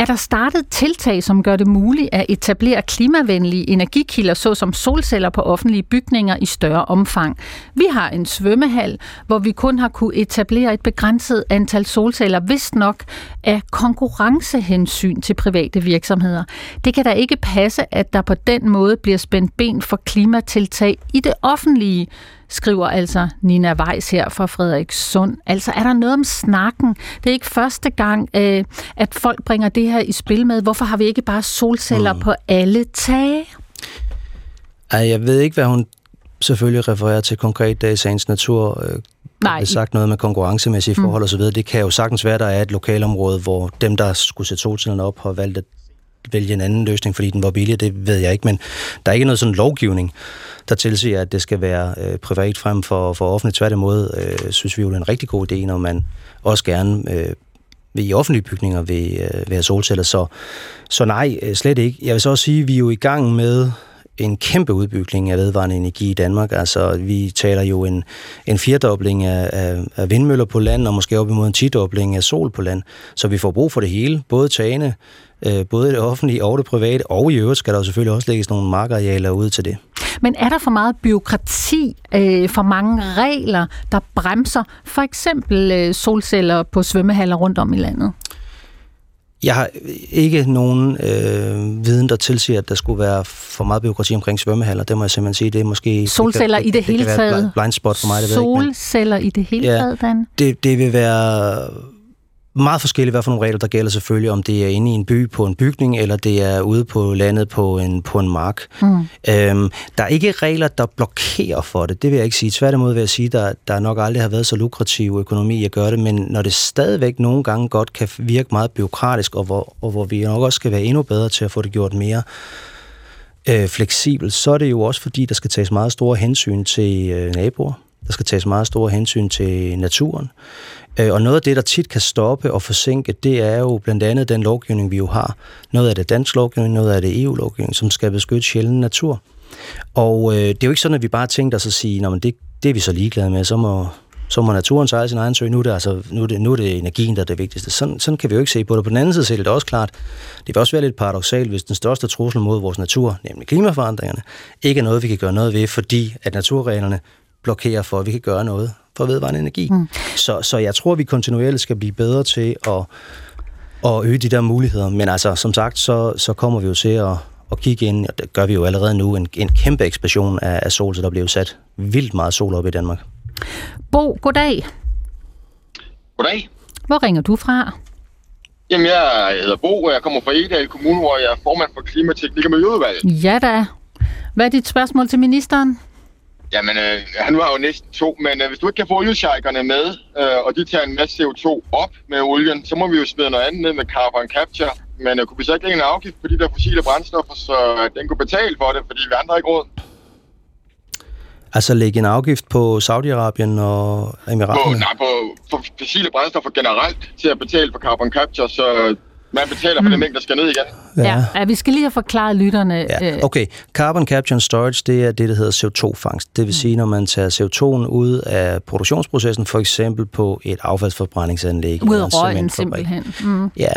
er der startet tiltag, som gør det muligt at etablere klimavenlige energikilder, såsom solceller på offentlige bygninger i større omfang? Vi har en svømmehal, hvor vi kun har kunne etablere et begrænset antal solceller, vist nok af konkurrencehensyn til private virksomheder. Det kan da ikke passe, at der på den måde bliver spændt ben for klimatiltag i det offentlige, skriver altså Nina Weiss her fra Frederikssund. Altså er der noget om snakken? Det er ikke første gang, øh, at folk bringer det her i spil med. Hvorfor har vi ikke bare solceller mm. på alle tage? Ej, jeg ved ikke, hvad hun selvfølgelig refererer til konkret i sagens natur. Øh, Nej. Det sagt noget med konkurrencemæssige mm. forhold mm. osv. Det kan jo sagtens være, der er et lokalområde, hvor dem, der skulle sætte solcellerne op, har valgt at vælge en anden løsning, fordi den var billig, det ved jeg ikke, men der er ikke noget sådan lovgivning, der tilsiger, at det skal være øh, privat frem for, for offentligt. Tværtimod øh, synes vi jo, det er en rigtig god idé, når man også gerne øh, ved i offentlige bygninger ved, øh, ved have solceller. Så, så nej, øh, slet ikke. Jeg vil så også sige, at vi er jo i gang med en kæmpe udbygning af vedvarende energi i Danmark. Altså, vi taler jo en, en firedobling af, af, af vindmøller på land, og måske op imod en tidobling af sol på land. Så vi får brug for det hele, både tagene, øh, både det offentlige og det private, og i øvrigt skal der jo selvfølgelig også lægges nogle markarealer ud til det. Men er der for meget byråkrati, øh, for mange regler, der bremser for eksempel øh, solceller på svømmehaller rundt om i landet? Jeg har ikke nogen øh, viden, der tilsiger, at der skulle være for meget byråkrati omkring svømmehaller. Det må jeg simpelthen sige. Det er måske... Solceller det kan, i det, det hele taget? Det blind spot for mig, det Solceller ved jeg ikke, men, i det hele ja, taget, Dan? Det, det vil være meget forskelligt, hvad for nogle regler, der gælder selvfølgelig, om det er inde i en by på en bygning, eller det er ude på landet på en, på en mark. Mm. Øhm, der er ikke regler, der blokerer for det, det vil jeg ikke sige. Tværtimod vil jeg sige, der, der nok aldrig har været så lukrativ økonomi at gøre det, men når det stadigvæk nogle gange godt kan virke meget byråkratisk, og hvor, og hvor vi nok også skal være endnu bedre til at få det gjort mere øh, fleksibelt, så er det jo også fordi, der skal tages meget store hensyn til øh, naboer. Der skal tages meget store hensyn til naturen. Øh, og noget af det, der tit kan stoppe og forsinke, det er jo blandt andet den lovgivning, vi jo har. Noget af det dansk lovgivning, noget af det EU-lovgivning, som skal beskytte sjælden natur. Og øh, det er jo ikke sådan, at vi bare tænker os at sige, at det, det er vi så ligeglade med, så må, så må naturen sejle sin egen sø. Nu er, det altså, nu, er det, nu er det energien, der er det vigtigste. Sådan, sådan kan vi jo ikke se på det. På den anden side så er det også klart, det vil også være lidt paradoxalt, hvis den største trussel mod vores natur, nemlig klimaforandringerne, ikke er noget, vi kan gøre noget ved, fordi at naturreglerne blokerer for, at vi kan gøre noget for vedvarende energi. Mm. Så, så jeg tror, vi kontinuerligt skal blive bedre til at, at øge de der muligheder. Men altså, som sagt, så, så kommer vi jo til at, at kigge ind, og det gør vi jo allerede nu, en, en kæmpe eksplosion af, af sol, så der bliver sat vildt meget sol op i Danmark. Bo, goddag. Goddag. Hvor ringer du fra? Jamen, jeg hedder Bo, og jeg kommer fra Egedal Kommune, hvor jeg er formand for Klimateknik og Miljøudvalget. Ja da. Hvad er dit spørgsmål til ministeren? Jamen, øh, han var jo næsten to, men øh, hvis du ikke kan få oliesjejkerne med, øh, og de tager en masse CO2 op med olien, så må vi jo smide noget andet ned med carbon capture. Men øh, kunne vi så ikke en afgift på de der fossile brændstoffer, så den kunne betale for det, fordi vi andre ikke råd? Altså lægge en afgift på Saudi-Arabien og Emiraterne? På, nej, på, på fossile brændstoffer generelt til at betale for carbon capture, så man betaler for mm. den mængde, der skal ned igen. Ja. ja, vi skal lige have forklaret lytterne. Ja. Øh, okay, carbon capture and storage, det er det, der hedder CO2-fangst. Det vil mm. sige, når man tager CO2'en ud af produktionsprocessen, for eksempel på et affaldsforbrændingsanlæg. Ud af røgen simpelthen. Mm. Ja,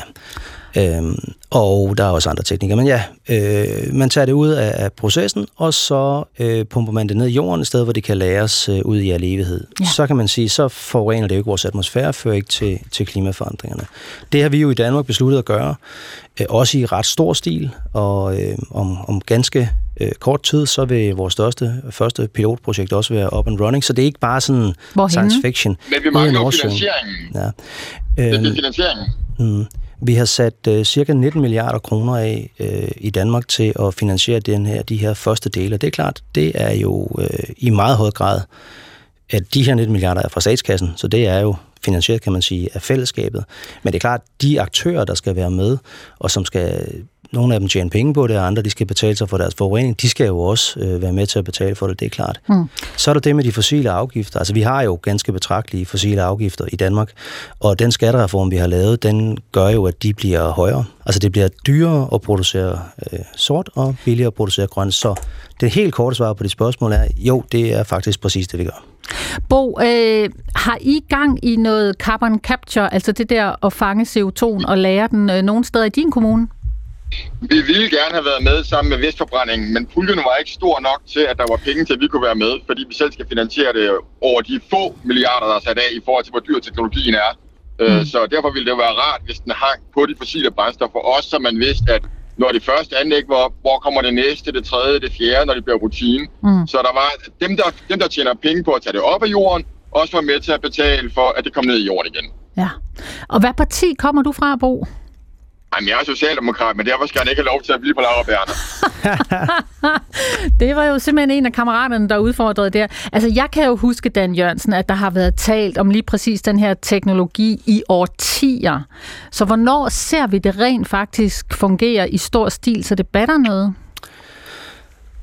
Øhm, og der er også andre teknikker, men ja, øh, man tager det ud af, af processen, og så øh, pumper man det ned i jorden, et sted, hvor det kan læres øh, ud i al evighed. Ja. Så kan man sige, så forurener det jo ikke vores atmosfære, fører ikke til, til klimaforandringerne. Det har vi jo i Danmark besluttet at gøre, øh, også i ret stor stil, og øh, om, om ganske øh, kort tid, så vil vores største, første pilotprojekt også være up and running, så det er ikke bare sådan Hvorhenne? science fiction. Men vi mangler jo finansieringen. Ja. Øhm, det er øhm, finansieringen. Mm, vi har sat øh, cirka 19 milliarder kroner af øh, i Danmark til at finansiere den her, de her første dele. Det er klart, det er jo øh, i meget høj grad, at de her 19 milliarder er fra statskassen, så det er jo finansieret, kan man sige, af fællesskabet. Men det er klart, de aktører, der skal være med, og som skal nogle af dem tjener penge på det, og andre de skal betale sig for deres forurening. De skal jo også øh, være med til at betale for det, det er klart. Mm. Så er der det med de fossile afgifter. Altså vi har jo ganske betragtelige fossile afgifter i Danmark, og den skattereform, vi har lavet, den gør jo, at de bliver højere. Altså det bliver dyrere at producere øh, sort og billigere at producere grønt. Så det helt korte svar på de spørgsmål er, jo, det er faktisk præcis det, vi gør. Bo, øh, har I gang i noget carbon capture, altså det der at fange CO2'en og lære den øh, nogen steder i din kommune? Vi ville gerne have været med sammen med Vestforbrændingen, men puljen var ikke stor nok til, at der var penge til, at vi kunne være med, fordi vi selv skal finansiere det over de få milliarder, der er sat af i forhold til, hvor dyr teknologien er. Øh, mm. Så derfor ville det være rart, hvis den hang på de fossile brændstoffer, også så man vidste, at når det første anlæg var op, hvor kommer det næste, det tredje, det fjerde, når det bliver rutine. Mm. Så der var dem der, dem, der tjener penge på at tage det op af jorden, også var med til at betale for, at det kom ned i jorden igen. Ja. Og hvad parti kommer du fra, Bo? Jamen, jeg er socialdemokrat, men derfor skal han ikke have lov til at blive på laverbærene. det var jo simpelthen en af kammeraterne, der udfordrede der. Altså, jeg kan jo huske, Dan Jørgensen, at der har været talt om lige præcis den her teknologi i årtier. Så hvornår ser vi det rent faktisk fungere i stor stil, så det batter noget?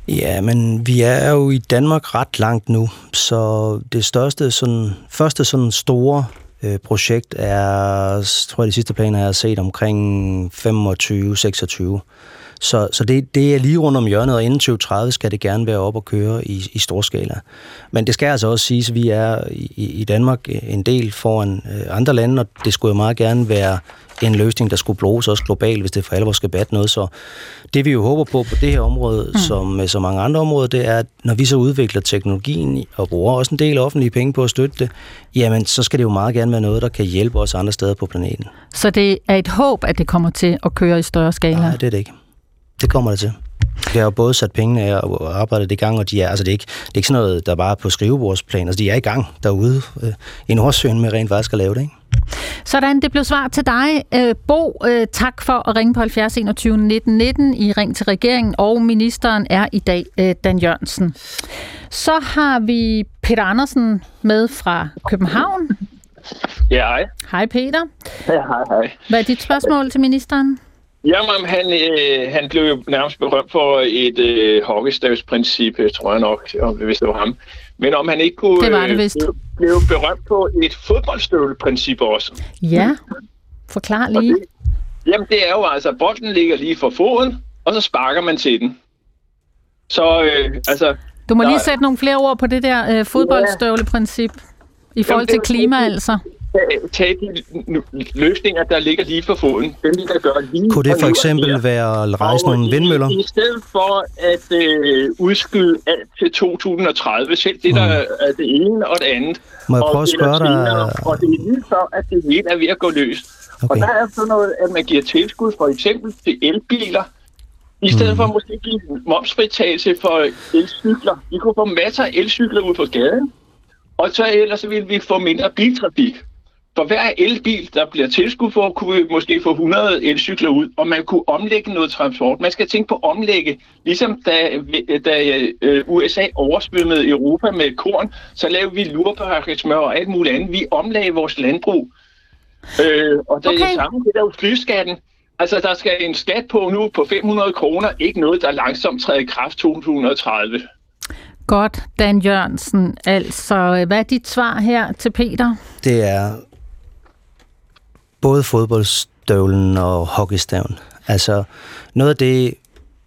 Ja, men vi er jo i Danmark ret langt nu, så det største, sådan, første sådan store øh, projekt er, tror jeg, de sidste planer, jeg har set omkring 25-26. Så, så det, det er lige rundt om hjørnet, og inden 2030 skal det gerne være op og køre i, i stor skala. Men det skal altså også siges, at vi er i, i Danmark en del foran øh, andre lande, og det skulle jo meget gerne være en løsning, der skulle bruges også globalt, hvis det for alvor skal batte noget. Så det vi jo håber på på det her område, mm. som med så mange andre områder, det er, at når vi så udvikler teknologien og bruger også en del offentlige penge på at støtte det, jamen så skal det jo meget gerne være noget, der kan hjælpe os andre steder på planeten. Så det er et håb, at det kommer til at køre i større skala? Nej, det er det ikke. Det kommer det til. Det har jo både sat pengene af og arbejdet i gang, og de er, altså det er, ikke, det er ikke sådan noget, der bare er på skrivebordsplan. Altså de er i gang derude øh, i Nordsøen med rent faktisk at lave det, ikke? Sådan, det blev svar til dig. Øh, Bo, øh, tak for at ringe på 70 21 19 19 i Ring til regeringen, og ministeren er i dag øh, Dan Jørgensen. Så har vi Peter Andersen med fra København. Ja, hej. Hej Peter. Ja, hej, hej. Hvad er dit spørgsmål til ministeren? Jamen, han, øh, han blev jo nærmest berømt for et øh, hockeystavsprincip, tror jeg nok, hvis det var ham. Men om han ikke kunne det var det vist. Øh, blive berømt på et fodboldstøvleprincip også. Ja, forklar lige. Det, jamen, det er jo altså, at bolden ligger lige for foden, og så sparker man til den. Så, øh, altså... Du må lige sætte nogle flere ord på det der øh, fodboldstøvleprincip. I forhold til klima, altså tage de løsninger, der ligger lige for foden. Dem, der gør lige Kunne det for eksempel være at rejse nogle vindmøller? I, I stedet for at øh, udskyde alt til 2030, selv det, der mm. er det ene og det andet. Må jeg prøve at spørge dig? Og det er lige så, at det hele er ved at gå løs. Okay. Og der er sådan noget, at man giver tilskud for eksempel til elbiler, i stedet mm. for at måske give momsfritagelse for elcykler. Vi kunne få masser af elcykler ud på gaden, og så ellers ville vi få mindre biltrafik for hver elbil, der bliver tilskud for, kunne vi måske få 100 elcykler ud, og man kunne omlægge noget transport. Man skal tænke på at omlægge, ligesom da, da øh, USA oversvømmede Europa med korn, så lavede vi lurpakkesmør og alt muligt andet. Vi omlagde vores landbrug. Øh, og det okay. er det samme, det er jo flyskatten. Altså, der skal en skat på nu på 500 kroner, ikke noget, der langsomt træder i kraft 2030. Godt, Dan Jørgensen. Altså, hvad er dit svar her til Peter? Det er både fodboldstøvlen og hockeystaven. Altså, noget af det...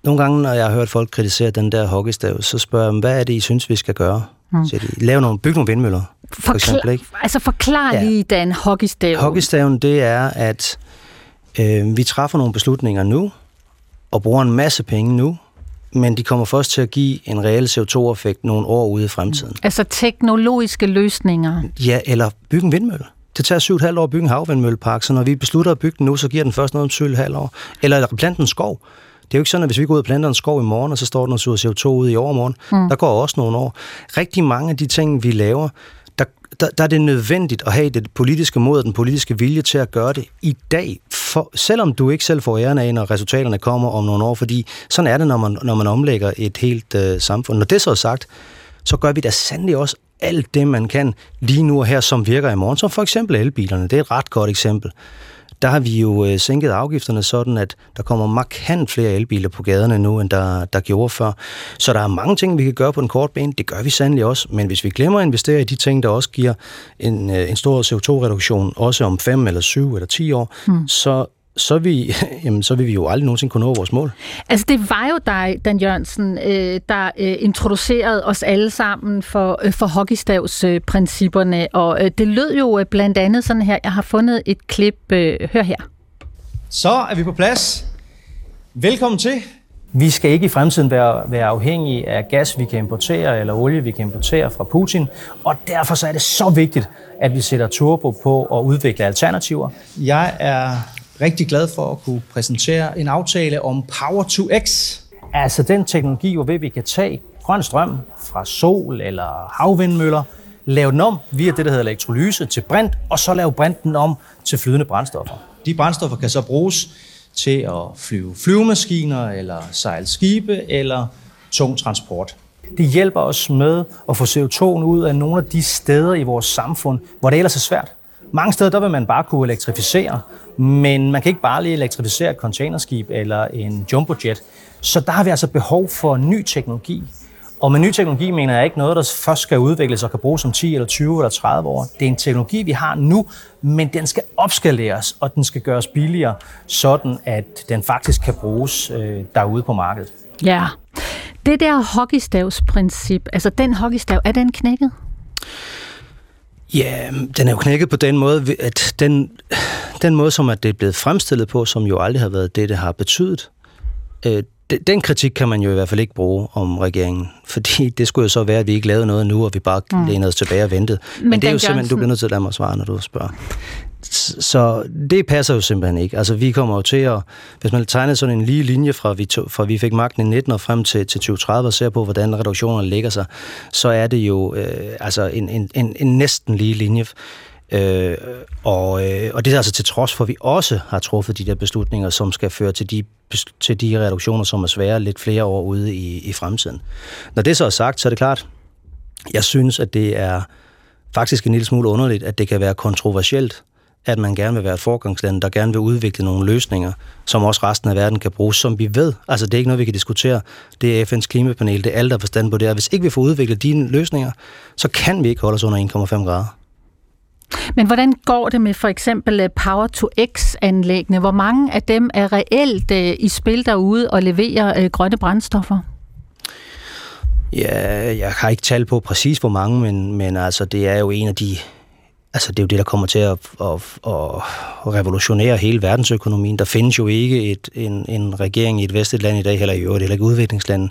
Nogle gange, når jeg har hørt folk kritisere den der hockeystav, så spørger jeg dem, hvad er det, I synes, vi skal gøre? Mm. Så de, lave nogle, bygge nogle vindmøller, for Forklar, eksempel. Ikke? Altså, forklar ja. lige den hockeystav. Hockeystaven, det er, at øh, vi træffer nogle beslutninger nu, og bruger en masse penge nu, men de kommer først til at give en reel CO2-effekt nogle år ude i fremtiden. Mm. Altså teknologiske løsninger? Ja, eller bygge en vindmølle. Det tager syv halv år at bygge en havvindmøllepark, så når vi beslutter at bygge den nu, så giver den først noget om syv halv år. Eller plante en skov. Det er jo ikke sådan, at hvis vi går ud og planter en skov i morgen, og så står den og suger CO2 ud i overmorgen, mm. der går også nogle år. Rigtig mange af de ting, vi laver, der, der, der er det nødvendigt at have det politiske mod og den politiske vilje til at gøre det i dag, for, selvom du ikke selv får æren af, når resultaterne kommer om nogle år, fordi sådan er det, når man, når man omlægger et helt øh, samfund. Når det så er sagt, så gør vi da sandelig også alt det, man kan lige nu og her, som virker i morgen, som for eksempel elbilerne. Det er et ret godt eksempel. der har vi jo øh, sænket afgifterne sådan, at der kommer markant flere elbiler på gaderne nu, end der, der gjorde før. Så der er mange ting, vi kan gøre på den korte bane. Det gør vi sandelig også. Men hvis vi glemmer at investere i de ting, der også giver en, øh, en stor CO2-reduktion, også om 5 eller 7 eller 10 år, mm. så så, vi, jamen, så vil vi jo aldrig nogensinde kunne nå vores mål. Altså, det var jo dig, Dan Jørgensen, øh, der øh, introducerede os alle sammen for, øh, for hockeystavsprincipperne, og øh, det lød jo øh, blandt andet sådan her. Jeg har fundet et klip. Øh, hør her. Så er vi på plads. Velkommen til. Vi skal ikke i fremtiden være, være afhængige af gas, vi kan importere, eller olie, vi kan importere fra Putin, og derfor så er det så vigtigt, at vi sætter turbo på at udvikle alternativer. Jeg er rigtig glad for at kunne præsentere en aftale om Power to X. Altså den teknologi, hvor vi kan tage grøn strøm fra sol eller havvindmøller, lave den om via det, der hedder elektrolyse til brint, og så lave brinten om til flydende brændstoffer. De brændstoffer kan så bruges til at flyve flyvemaskiner, eller sejle skibe, eller tung transport. Det hjælper os med at få CO2'en ud af nogle af de steder i vores samfund, hvor det ellers er svært. Mange steder der vil man bare kunne elektrificere, men man kan ikke bare lige elektrificere et containerskib eller en jumbojet. Så der har vi altså behov for ny teknologi. Og med ny teknologi mener jeg ikke noget, der først skal udvikles og kan bruges om 10 eller 20 eller 30 år. Det er en teknologi, vi har nu, men den skal opskaleres, og den skal gøres billigere, sådan at den faktisk kan bruges øh, derude på markedet. Ja. Det der hockeystavsprincip, altså den hockeystav, er den knækket? Ja, den er jo knækket på den måde, at den, den måde, som at det er blevet fremstillet på, som jo aldrig har været det, det har betydet, øh, den kritik kan man jo i hvert fald ikke bruge om regeringen, fordi det skulle jo så være, at vi ikke lavede noget nu, og vi bare mm. lænede os tilbage og ventede. Men, Men det er jo simpelthen, du bliver nødt til at lade mig svare, når du spørger. Så det passer jo simpelthen ikke. Altså vi kommer jo til at, hvis man tegner sådan en lige linje fra vi, to, fra vi fik magten i 19 og frem til, til 2030 og ser på, hvordan reduktionerne ligger sig, så er det jo øh, altså en, en, en, en næsten lige linje. Øh, og, øh, og det er altså til trods for, at vi også har truffet de der beslutninger, som skal føre til de, til de reduktioner, som er svære lidt flere år ude i, i fremtiden. Når det så er sagt, så er det klart, jeg synes, at det er faktisk en lille smule underligt, at det kan være kontroversielt at man gerne vil være et forgangsland, der gerne vil udvikle nogle løsninger, som også resten af verden kan bruge, som vi ved. Altså det er ikke noget, vi kan diskutere. Det er FN's klimapanel, det er alle, der forstand på det. Og hvis ikke vi får udviklet de løsninger, så kan vi ikke holde os under 1,5 grader. Men hvordan går det med for eksempel øh, Power-to-X-anlæggene? Hvor mange af dem er reelt øh, i spil derude og leverer øh, grønne brændstoffer? Ja, jeg har ikke tal på præcis hvor mange, men, men altså, det er jo en af de Altså, det er jo det, der kommer til at, at, at revolutionere hele verdensøkonomien. Der findes jo ikke et, en, en regering i et vestligt land i dag, heller i øvrigt, heller ikke udviklingsland,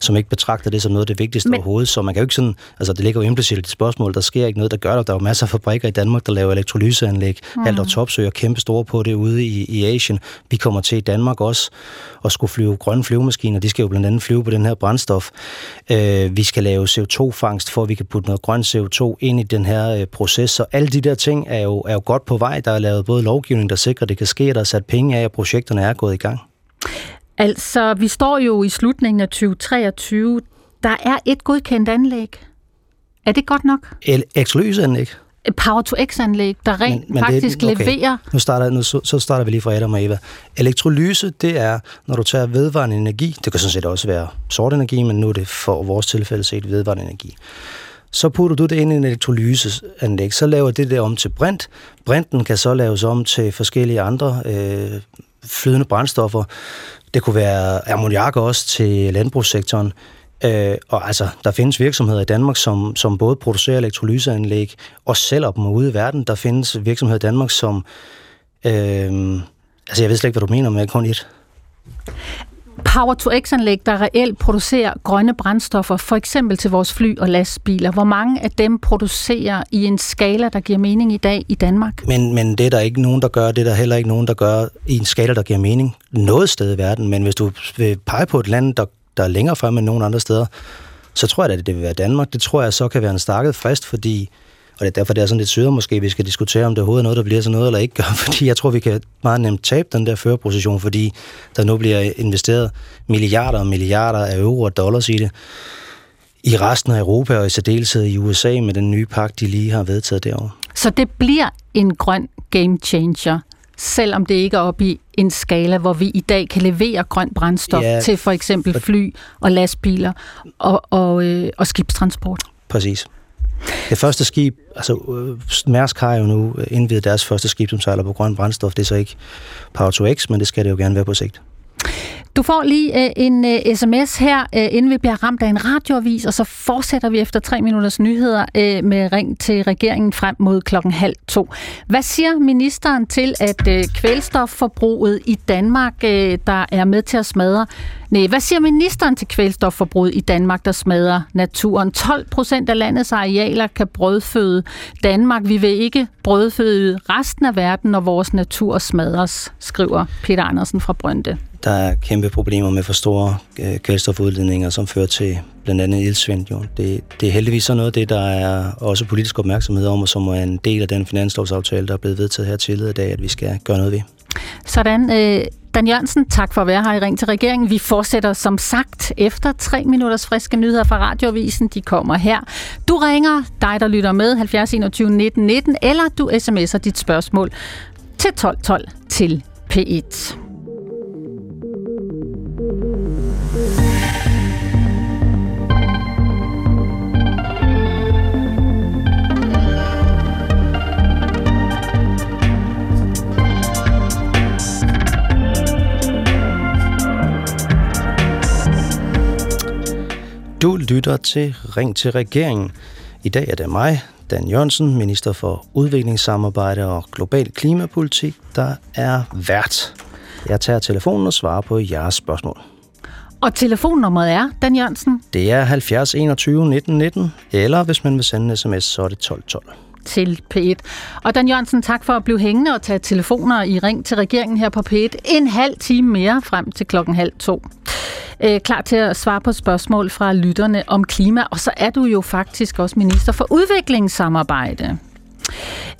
som ikke betragter det som noget af det vigtigste Men... overhovedet. Så man kan jo ikke sådan, altså det ligger jo implicit i det spørgsmål, der sker ikke noget, der gør det. Der er jo masser af fabrikker i Danmark, der laver elektrolyseanlæg. Mm. Alt og topsøger kæmpe store på det ude i, i Asien. Vi kommer til i Danmark også at skulle flyve grønne flyvemaskiner. De skal jo blandt andet flyve på den her brændstof. Øh, vi skal lave CO2-fangst, for at vi kan putte noget grøn CO2 ind i den her øh, proces. Så alle de der ting er jo, er jo godt på vej. Der er lavet både lovgivning, der sikrer, at det kan ske, der er sat penge af, og projekterne er gået i gang. Altså, vi står jo i slutningen af 2023. Der er et godkendt anlæg. Er det godt nok? Elektrolyseanlæg? Power-to-X-anlæg, der rent men, men faktisk det, okay. leverer... Nu starter, nu, så, så starter vi lige fra Adam og Eva. Elektrolyse, det er, når du tager vedvarende energi, det kan sådan set også være sort energi, men nu er det for vores tilfælde set vedvarende energi. Så putter du det ind i en elektrolyseanlæg, så laver det der om til brint. Brinten kan så laves om til forskellige andre øh, flydende brændstoffer. Det kunne være ammoniak også til landbrugssektoren. Øh, og altså, der findes virksomheder i Danmark, som, som både producerer elektrolyseanlæg og sælger dem ude i verden. Der findes virksomheder i Danmark, som... Øh, altså, jeg ved slet ikke, hvad du mener med kun et. Power-to-X-anlæg, der reelt producerer grønne brændstoffer, for eksempel til vores fly og lastbiler. Hvor mange af dem producerer i en skala, der giver mening i dag i Danmark? Men, men det er der ikke nogen, der gør. Det er der heller ikke nogen, der gør i en skala, der giver mening noget sted i verden. Men hvis du vil pege på et land, der, der er længere frem end nogen andre steder, så tror jeg, da, det vil være Danmark. Det tror jeg så kan være en stakket frist, fordi og det er derfor, det er sådan lidt syret måske, vi skal diskutere, om det overhovedet er noget, der bliver sådan noget eller ikke gør, fordi jeg tror, vi kan meget nemt tabe den der førerposition, fordi der nu bliver investeret milliarder og milliarder af euro og dollars i det i resten af Europa og i særdeleshed i USA med den nye pagt, de lige har vedtaget derovre. Så det bliver en grøn game changer, selvom det ikke er oppe i en skala, hvor vi i dag kan levere grønt brændstof Ja. til for eksempel fly og lastbiler og, og, øh, og skibstransport. Præcis. Det første skib, altså øh, Mærsk har jo nu indvidet deres første skib, som sejler på grøn brændstof. Det er så ikke Power to X, men det skal det jo gerne være på sigt. Du får lige øh, en øh, sms her, øh, inden vi bliver ramt af en radioavis, og så fortsætter vi efter tre minutters nyheder øh, med ring til regeringen frem mod klokken halv to. Hvad siger ministeren til, at øh, kvælstofforbruget i Danmark, øh, der er med til at smadre... Nej, hvad siger ministeren til kvælstofforbruget i Danmark, der smadrer naturen? 12 procent af landets arealer kan brødføde Danmark. Vi vil ikke brødføde resten af verden, når vores natur smadres, skriver Peter Andersen fra Brønde. Der er kæmpe problemer med for store øh, kvælstofudledninger, som fører til blandt andet ildsvind. Jo. Det, det er heldigvis så noget af det, der er også politisk opmærksomhed om, og som er en del af den finanslovsaftale, der er blevet vedtaget her til i dag, at vi skal gøre noget ved. Sådan. Øh, Dan Jørgensen, tak for at være her i Ring til regeringen. Vi fortsætter som sagt efter tre minutters friske nyheder fra Radioavisen. De kommer her. Du ringer, dig der lytter med, 70 21 19 19, eller du sms'er dit spørgsmål til 1212 til P1. Du lytter til Ring til regeringen. I dag er det mig, Dan Jørgensen, minister for udviklingssamarbejde og global klimapolitik, der er vært. Jeg tager telefonen og svarer på jeres spørgsmål. Og telefonnummeret er, Dan Jørgensen, Det er 70 21 19 19, eller hvis man vil sende en sms, så er det 12 12. til P1. Og Dan Jørgensen, tak for at blive hængende og tage telefoner i Ring til regeringen her på P1. En halv time mere frem til klokken halv to. Øh, klar til at svare på spørgsmål fra lytterne om klima, og så er du jo faktisk også minister for udviklingssamarbejde.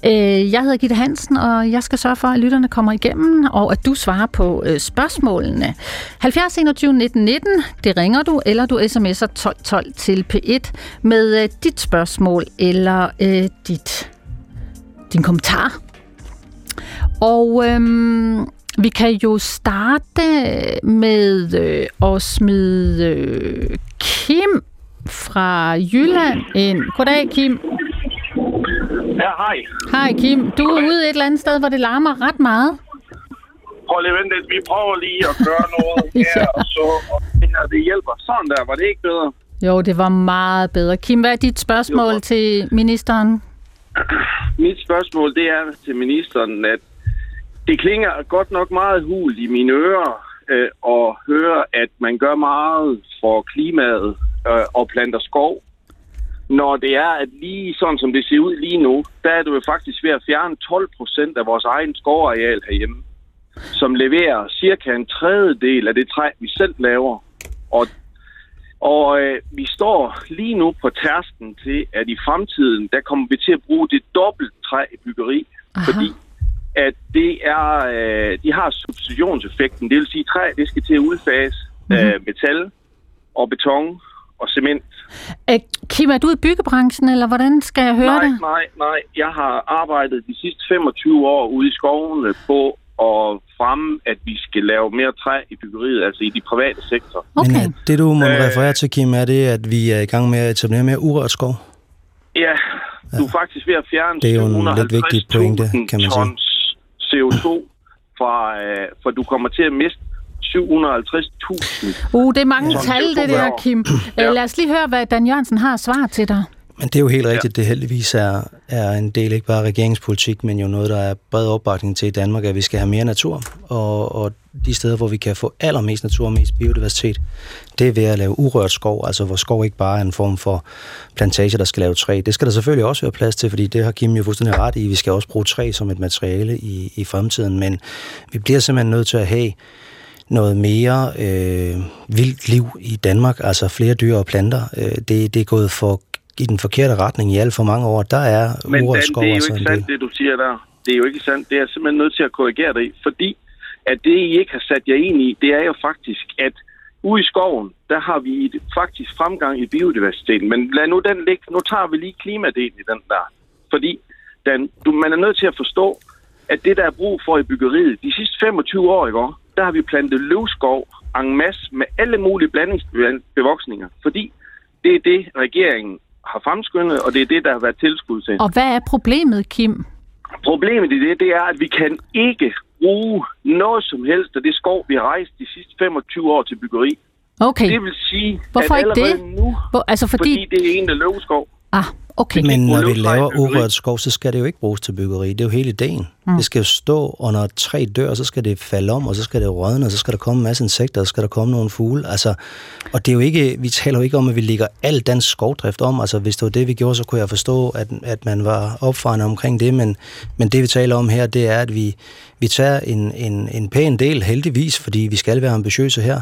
Øh, jeg hedder Gitte Hansen, og jeg skal sørge for, at lytterne kommer igennem, og at du svarer på øh, spørgsmålene. 70 21 19 19, det ringer du, eller du sms'er 12 12 til P1 med øh, dit spørgsmål eller øh, dit, din kommentar. Og øhm, vi kan jo starte med øh, at smide øh, Kim fra Jylland ind. Goddag, Kim. Ja, hej. Hej Kim. Du er ude et eller andet sted, hvor det larmer ret meget. Prøv lige at vente lidt. Vi prøver lige at gøre noget her, Ja. og så og det hjælper. Sådan der, var det ikke bedre? Jo, det var meget bedre. Kim, hvad er dit spørgsmål til ministeren? Mit spørgsmål, det er til ministeren, at det klinger godt nok meget hul i mine ører øh, at høre, at man gør meget for klimaet øh, og planter skov. Når det er, at lige sådan som det ser ud lige nu, der er du jo faktisk ved at fjerne 12 procent af vores egen skovareal herhjemme, som leverer cirka en tredjedel af det træ, vi selv laver. Og og øh, vi står lige nu på tærsken til, at i fremtiden, der kommer vi til at bruge det dobbelt træ i byggeri. Aha. Fordi at det er, øh, de har substitutionseffekten. Det vil sige, at træ det skal til at udfase øh, metal og beton og cement. Øh, Kim, er du i byggebranchen, eller hvordan skal jeg høre nej, det? nej, nej. Jeg har arbejdet de sidste 25 år ude i skovene på at fremme, at vi skal lave mere træ i byggeriet, altså i de private sektor. Okay. Men øh, det du må Øh. referere til, Kim, er det, at vi er i gang med at etablere mere urørt skov. Ja, du er faktisk ved at fjerne Det er jo en lidt vigtig pointe, 750.000 kan man sige. tons CO2, fra, øh, for du kommer til at miste 750.000. Uh, det er mange Ja. tal, det der, Kim. Ja. Øh, lad os lige høre, hvad Dan Jørgensen har at svare til dig. Men det er jo helt rigtigt. Det heldigvis er, er en del ikke bare regeringspolitik, men jo noget, der er bred opbakning til i Danmark, at vi skal have mere natur. Og, og de steder, hvor vi kan få allermest natur og mest biodiversitet, det er ved at lave urørt skov, altså hvor skov ikke bare er en form for plantage, der skal lave træ. Det skal der selvfølgelig også være plads til, fordi det har Kim jo fuldstændig ret i. Vi skal også bruge træ som et materiale i, i fremtiden, men vi bliver simpelthen nødt til at have noget mere øh, vildt liv i Danmark, altså flere dyr og planter. Øh, det, det er gået for i den forkerte retning i alt for mange år. Der er Men urørt skov det er jo ikke sandt, det du siger der. Det er jo ikke sandt. Det er jeg simpelthen nødt til at korrigere dig i, fordi at det, I ikke har sat jer ind i, det er jo faktisk, at ude i skoven, der har vi et, faktisk fremgang i biodiversiteten. Men lad nu den ligge. Nu tager vi lige klimadelen i den der. Fordi Dan, du, man er nødt til at forstå, at det, der er brug for i byggeriet, de sidste 25 år, ikke, der har vi plantet løvskov en masse med alle mulige blandingsbevoksninger, fordi det er det, regeringen har fremskyndet, og det er det, der har været tilskud til. Og hvad er problemet, Kim? Problemet i det, det er, at vi kan ikke bruge noget som helst af det skov, vi har rejst de sidste 25 år til byggeri. Okay. Det vil sige, Hvorfor at ikke allerede det? nu, Hvor, altså fordi... fordi det er en af løvskov. Ah, okay. Men når vi laver urørt skov, så skal det jo ikke bruges til byggeri. Det er jo hele ideen. Mm. Det skal jo stå, og når et træ dør, så skal det falde om, og så skal det rådne, og så skal der komme en masse insekter, og så skal der komme nogle fugle. Altså, og det er jo ikke, vi taler jo ikke om, at vi ligger al dansk skovdrift om. Altså, hvis det var det, vi gjorde, så kunne jeg forstå, at, at man var opfarende omkring det. Men, men det, vi taler om her, det er, at vi, vi tager en, en, en pæn del, heldigvis, fordi vi skal være ambitiøse her,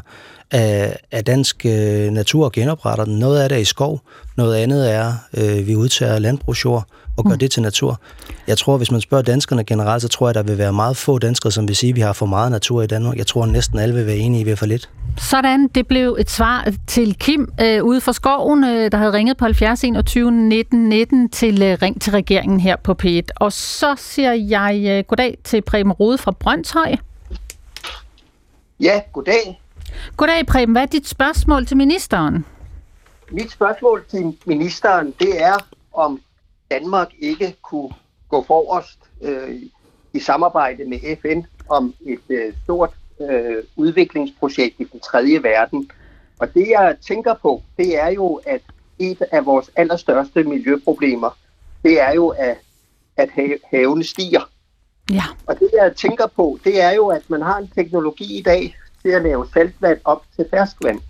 af, af dansk øh, natur og genopretter den. Noget af det er i skov, noget andet er, øh, vi udtager landbrugsjord og gør mm. det til natur. Jeg tror, hvis man spørger danskerne generelt, så tror jeg, der vil være meget få danskere, som vil sige, at vi har for meget natur i Danmark. Jeg tror, at næsten alle vil være enige i, at vi har for lidt. Sådan, det blev et svar til Kim øh, ude fra skoven, øh, der havde ringet på 70 21 19 19 til øh, Ring til regeringen her på P1. Og så siger jeg øh, goddag til Preben Rode fra Brøndshøj. Ja, goddag. Goddag Preben, hvad er dit spørgsmål til ministeren? Mit spørgsmål til ministeren, det er, om Danmark ikke kunne gå forrest øh, i samarbejde med FN om et øh, stort øh, udviklingsprojekt i den tredje verden. Og det jeg tænker på, det er jo, at et af vores allerstørste miljøproblemer, det er jo, at, at ha- havene stiger. Ja. Og det jeg tænker på, det er jo, at man har en teknologi i dag til at lave saltvand op til ferskvand.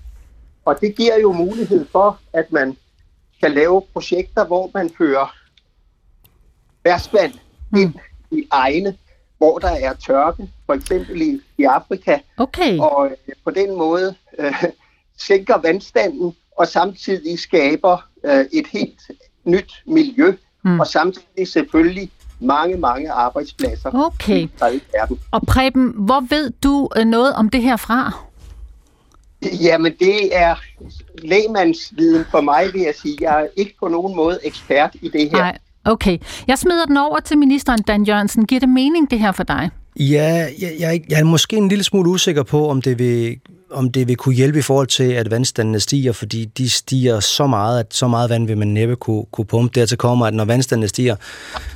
Og det giver jo mulighed for, at man kan lave projekter, hvor man fører ferskvand ind i egne, hvor der er tørke, for eksempel i, i Afrika, Okay. og øh, på den måde øh, sænker vandstanden og samtidig skaber øh, et helt nyt miljø, Mm. og samtidig selvfølgelig mange, mange arbejdspladser Okay. i verden. Og Preben, hvor ved du øh, noget om det her fra? Jamen, det er lægemandsviden for mig, vil jeg sige. Jeg er ikke på nogen måde ekspert i det her. Nej, okay. Jeg smider den over til ministeren, Dan Jørgensen. Giver det mening, det her for dig? Ja, jeg, jeg, jeg er måske en lille smule usikker på, om det vil om det vil kunne hjælpe i forhold til, at vandstandene stiger, fordi de stiger så meget, at så meget vand vil man næppe kunne, kunne pumpe. Dertil kommer, at når vandstandene stiger,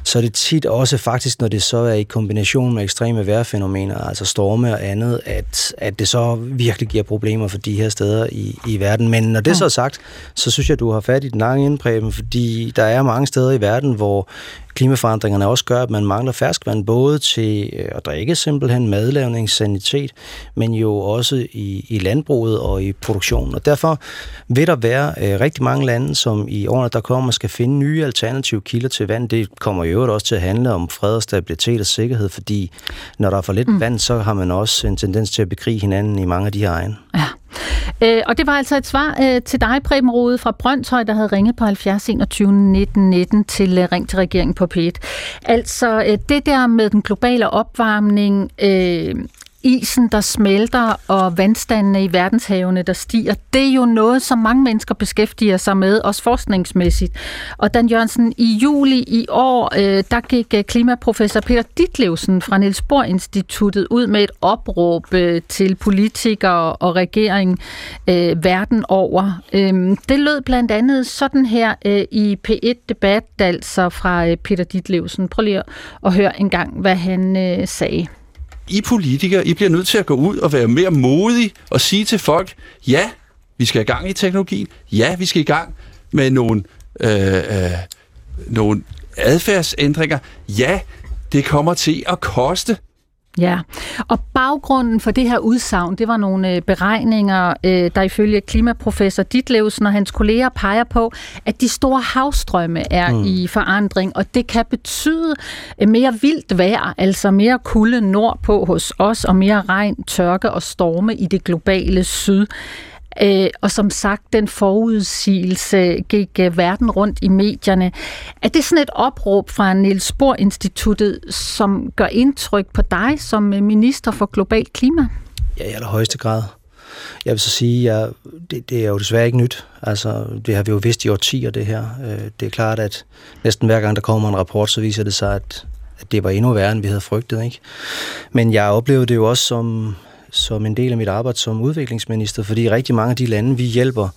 så er det tit også faktisk, når det så er i kombination med ekstreme vejrfænomener, altså storme og andet, at, at det så virkelig giver problemer for de her steder i, i verden. Men når det så er sagt, så synes jeg, du har fat i den lange indpræben, fordi der er mange steder i verden, hvor klimaforandringerne også gør, at man mangler ferskvand, både til øh, at drikke simpelthen madlavning, sanitet, men jo også i, i landbruget og i produktionen. Og derfor vil der være øh, rigtig mange lande, som i årene, der kommer, skal finde nye alternative kilder til vand. Det kommer i øvrigt også til at handle om fred og stabilitet og sikkerhed, fordi når der er for lidt mm. vand, så har man også en tendens til at bekrige hinanden i mange af de her egne. Ja. Øh, og det var altså et svar øh, til dig, Preben Rode fra Brøndshøj, der havde ringet på 70 21 19 19 til øh, Ring til regeringen på P1. Altså øh, det der med den globale opvarmning, øh, isen, der smelter, og vandstandene i verdenshavene, der stiger, det er jo noget, som mange mennesker beskæftiger sig med, også forskningsmæssigt. Og Dan Jørgensen, i juli i år, øh, der gik øh, klimaprofessor Peter Ditlevsen fra Niels Bohr Instituttet ud med et opråb øh, til politikere og regering øh, verden over. Øh, det lød blandt andet sådan her øh, i P1-debat, altså fra øh, Peter Ditlevsen. Prøv lige at, at høre en gang, hvad han øh, sagde. I politikere, I bliver nødt til at gå ud og være mere modige og sige til folk, ja, vi skal i gang i teknologien, ja, vi skal i gang med nogle, øh, øh, nogle adfærdsændringer, ja, det kommer til at koste. Ja, og baggrunden for det her udsagn, det var nogle øh, beregninger, øh, der ifølge klimaprofessor Ditlevsen og hans kolleger peger på, at de store havstrømme er mm. i forandring, og det kan betyde øh, mere vildt vejr, altså mere kulde nordpå hos os, og mere regn, tørke og storme i det globale syd. Øh, og som sagt, den forudsigelse gik øh, verden rundt i medierne. Er det sådan et opråb fra Niels Bohr Instituttet, som gør indtryk på dig som øh, minister for global klima? Ja, i allerhøjeste grad. Jeg vil så sige, at det, det er jo desværre ikke nyt. Altså, det har vi jo vidst i årtier, det her. Øh, det er klart, at næsten hver gang der kommer en rapport, så viser det sig, at at det var endnu værre, end vi havde frygtet. Ikke? Men jeg oplevede det jo også som, som en del af mit arbejde som udviklingsminister, fordi rigtig mange af de lande, vi hjælper,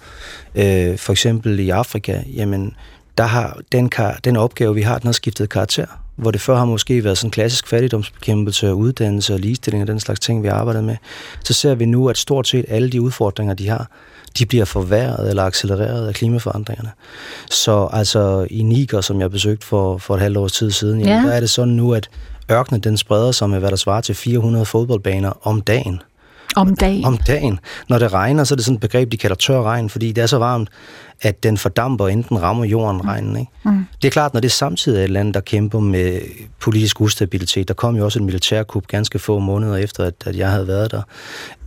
øh, for eksempel i Afrika, jamen, der har den, kar, den opgave, vi har, den har skiftet karakter. Hvor det før har måske været sådan klassisk fattigdomsbekæmpelse og uddannelse og ligestilling og den slags ting, vi arbejder med. Så ser vi nu, at stort set alle de udfordringer, de har, de bliver forværret eller accelereret af klimaforandringerne. Så altså i Niger, som jeg besøgte for, for et halvt års tid siden, jamen, ja. der er det sådan nu, at ørkenen den spreder sig med, hvad der svarer til 400 fodboldbaner om dagen. Om dagen? Om dagen. Når det regner, så er det sådan et begreb, de kalder tør regn, fordi det er så varmt, at den fordamper, enten rammer jorden regnen. Ikke? Mm. Det er klart, når det samtidig er et land, der kæmper med politisk ustabilitet. Der kom jo også et militærkup ganske få måneder efter, at, at jeg havde været der,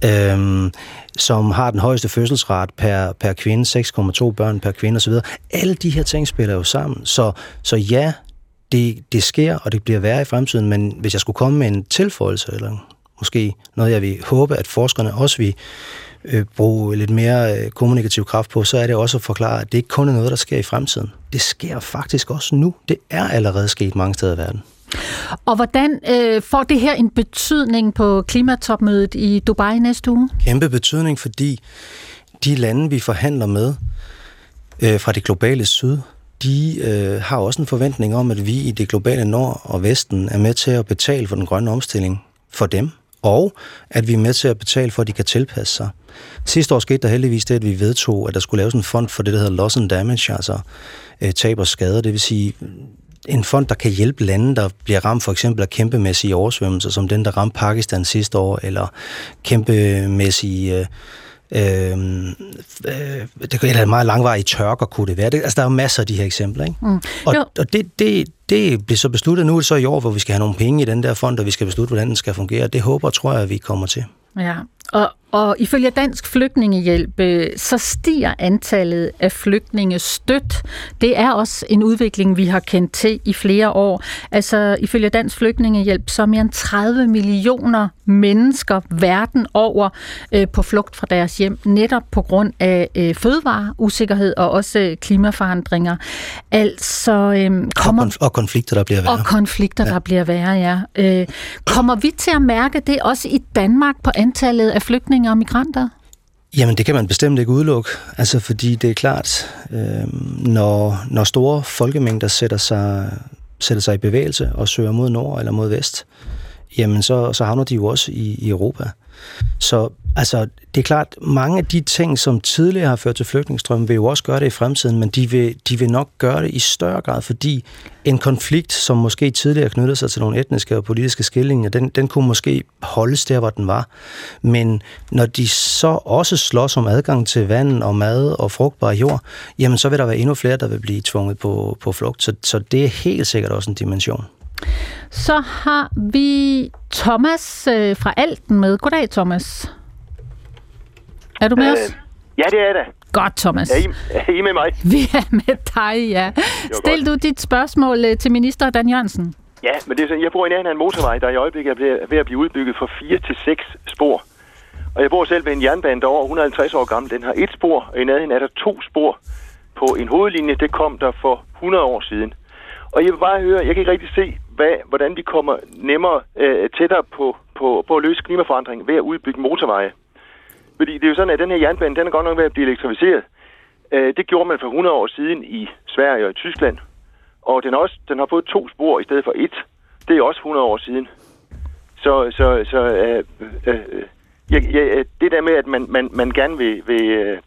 øhm, som har den højeste fødselsret per, per kvinde, 6,2 børn per kvinde osv. Alle de her ting spiller jo sammen. Så, så ja, det, det sker, og det bliver værre i fremtiden, men hvis jeg skulle komme med en tilføjelse, eller måske noget, jeg vil håbe, at forskerne også vil øh, bruge lidt mere øh, kommunikativ kraft på, så er det også at forklare, at det ikke kun er noget, der sker i fremtiden. Det sker faktisk også nu. Det er allerede sket mange steder i verden. Og hvordan øh, får det her en betydning på klimatopmødet i Dubai næste uge? Kæmpe betydning, fordi de lande, vi forhandler med øh, fra det globale syd, de øh, har også en forventning om, at vi i det globale nord og vesten er med til at betale for den grønne omstilling for dem, og at vi er med til at betale for, at de kan tilpasse sig. Sidste år skete der heldigvis det, at vi vedtog, at der skulle laves en fond for det, der hedder loss and damage, altså øh, tab og skader, Det vil sige en fond, der kan hjælpe lande, der bliver ramt for eksempel af kæmpemæssige oversvømmelser, som den, der ramte Pakistan sidste år, eller kæmpemæssige... Øh, Øh, øh, det kan være meget langvarige tørker, kunne det være. Det, altså, der er jo masser af de her eksempler. Ikke? Mm. Og, og det, det, det bliver så besluttet nu, så i år, hvor vi skal have nogle penge i den der fond, og vi skal beslutte, hvordan den skal fungere. Det håber og tror jeg, at vi kommer til. Ja, og, og ifølge Dansk Flygtningehjælp, øh, så stiger antallet af flygtninge stødt. Det er også en udvikling, vi har kendt til i flere år. Altså ifølge Dansk Flygtningehjælp, så er mere end 30 millioner mennesker verden over øh, på flugt fra deres hjem, netop på grund af øh, fødevareusikkerhed og også øh, klimaforandringer. Altså øh, kommer... Og, konf- og konflikter, der bliver værre. Og konflikter, ja. der bliver værre, ja. Øh, kommer vi til at mærke det også i Danmark på antallet af flygtninge og migranter? Jamen, det kan man bestemt ikke udelukke. Altså, fordi det er klart, øh, når, når store folkemængder sætter sig, sætter sig i bevægelse og søger mod nord eller mod vest, jamen så, så havner de jo også i, i Europa. Så altså, det er klart, mange af de ting, som tidligere har ført til flygtningstrømmen, vil jo også gøre det i fremtiden, men de vil, de vil nok gøre det i større grad, fordi en konflikt, som måske tidligere knyttede sig til nogle etniske og politiske skillinger, den, den kunne måske holdes der, hvor den var. Men når de så også slås om adgang til vand og mad og frugtbar jord, jamen så vil der være endnu flere, der vil blive tvunget på, på flugt. Så, så det er helt sikkert også en dimension. Så har vi Thomas øh, fra Alten med. Goddag, Thomas. Er du med øh, os? Ja, det er det. Godt, Thomas. Er I, er I med mig? Vi er med dig, ja. Stil du dit spørgsmål øh, til minister Dan Jørgensen. Ja, men det er sådan, jeg bor i nærheden af en motorvej, der i øjeblikket er ved at blive udbygget fra 4 til 6 spor. Og jeg bor selv ved en jernbane, der er over 150 år gammel. Den har et spor, og i nærheden er der to spor på en hovedlinje. Det kom der for 100 år siden. Og jeg vil bare høre, jeg kan ikke rigtig se, hvad, hvordan vi kommer nemmere øh, tættere på, på, på at løse klimaforandringen ved at udbygge motorveje. Fordi det er jo sådan, at den her jernbane, den er godt nok ved at blive elektrificeret. Øh, det gjorde man for 100 år siden i Sverige og i Tyskland. Og den, også, den har fået to spor i stedet for et. Det er også 100 år siden. Så, så, så øh, øh, øh ja, ja, øh, det der med, at man, man, man gerne vil... vil øh,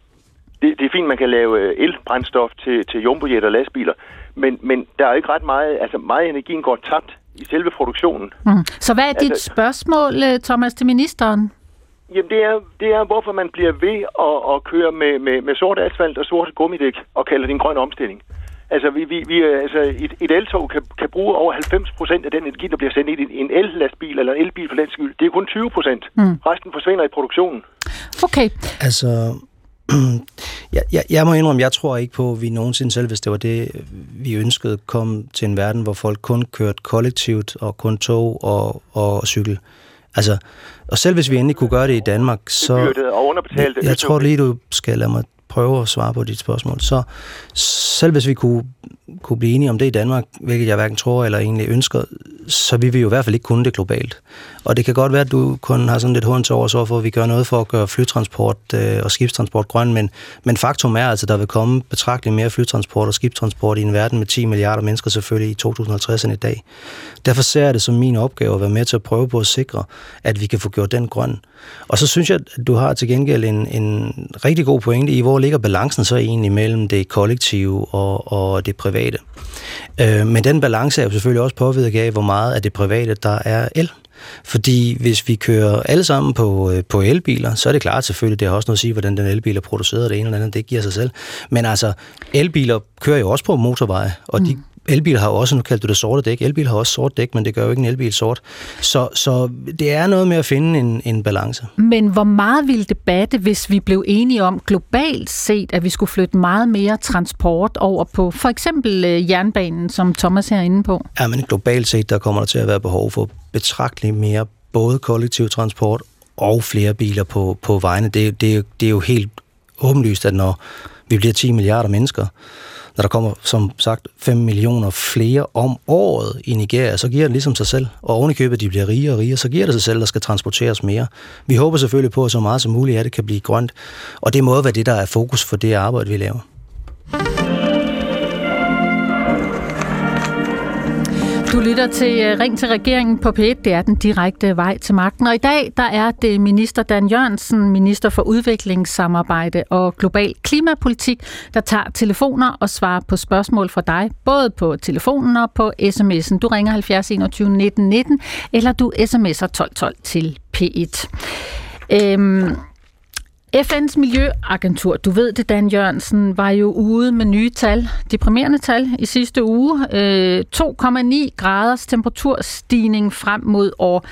det, det er fint, man kan lave øh, elbrændstof til, til jumbojet og lastbiler, men, men der er ikke ret meget... Altså, meget energien går tabt i selve produktionen. Mm. Så hvad er dit altså, spørgsmål, øh, Thomas, til ministeren? Jamen, det er, det er, hvorfor man bliver ved at, at køre med, med, med sort asfalt og sorte gummidæk og kalder det en grøn omstilling. Altså, vi, vi, vi, altså et, et eltog kan, kan bruge over 90 procent af den energi, der bliver sendt i en el-lastbil eller en elbil for den skyld. Det er kun 20 procent. Mm. Resten forsvinder i produktionen. Okay. Altså, jeg, jeg, jeg må indrømme, jeg tror ikke på, at vi nogensinde selv, hvis det var det, vi ønskede, kom til en verden, hvor folk kun kørte kollektivt og kun tog og, og cykel. Altså, og selv hvis vi endelig kunne gøre det i Danmark, så... Jeg, jeg tror lige, du skal lade mig prøve at svare på dit spørgsmål. Så selv hvis vi kunne, kunne blive enige om det i Danmark, hvilket jeg hverken tror eller egentlig ønsker, så vi jo i hvert fald ikke kunne det globalt. Og det kan godt være, at du kun har sådan lidt hånd til over, for at vi gør noget for at gøre flytransport øh, og skibstransport grøn, men, men faktum er altså, at der vil komme betragteligt mere flytransport og skibstransport i en verden med 10 milliarder mennesker selvfølgelig i 2050 end i dag. Derfor ser jeg det som min opgave at være med til at prøve på at sikre, at vi kan få gjort den grøn. Og så synes jeg, at du har til gengæld en, en rigtig god pointe i, hvor ligger balancen så egentlig mellem det kollektive og, og det private. Øh, men den balance er jo selvfølgelig også påvirket af, hvor meget af det private, der er el. Fordi hvis vi kører alle sammen på, øh, på elbiler, så er det klart selvfølgelig, det har også noget at sige, hvordan den elbil er produceret, det ene eller andet, det giver sig selv. Men altså, elbiler kører jo også på motorveje, og mm. de elbiler har også, nu kaldte du det sorte dæk, elbiler har også sort dæk, men det gør jo ikke en elbil sort. Så, så det er noget med at finde en, en balance. Men hvor meget ville det batte, hvis vi blev enige om globalt set, at vi skulle flytte meget mere transport over på for eksempel øh, jernbanen, som Thomas er inde på? Ja, men globalt set, der kommer der til at være behov for betragteligt mere både kollektiv transport og flere biler på, på vejene. Det, det, det er jo helt åbenlyst, at når vi bliver 10 milliarder mennesker, når der kommer, som sagt, 5 millioner flere om året i Nigeria, så giver det ligesom sig selv. Og ovenikøbet, de bliver rigere og rigere, så giver det sig selv, der skal transporteres mere. Vi håber selvfølgelig på, at så meget som muligt af det kan blive grønt. Og det må være det, der er fokus for det arbejde, vi laver. Du lytter til øh, Ring til regeringen på P1. Det er den direkte vej til magten. Og i dag der er det minister Dan Jørgensen, minister for udviklingssamarbejde og global klimapolitik, der tager telefoner og svarer på spørgsmål fra dig, både på telefonen og på sms'en. Du ringer 70 21 19 19, eller du sms'er 1212 til P1. Øhm, FN's Miljøagentur, du ved det, Dan Jørgensen, var jo ude med nye tal, deprimerende tal i sidste uge. Øh, 2,9 graders temperaturstigning frem mod år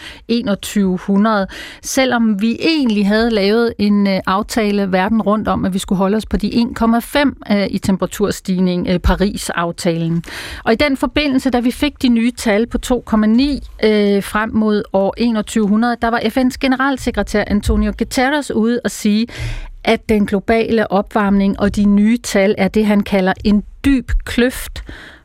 2100. Selvom vi egentlig havde lavet en øh, aftale verden rundt om, at vi skulle holde os på de 1,5 øh, i temperaturstigning, Paris-aftalen. Og i den forbindelse, da vi fik de nye tal på 2,9 frem mod år 2100, der var FN's generalsekretær Antonio Guterres ude og sige, at den globale opvarmning og de nye tal er det, han kalder en dyb kløft,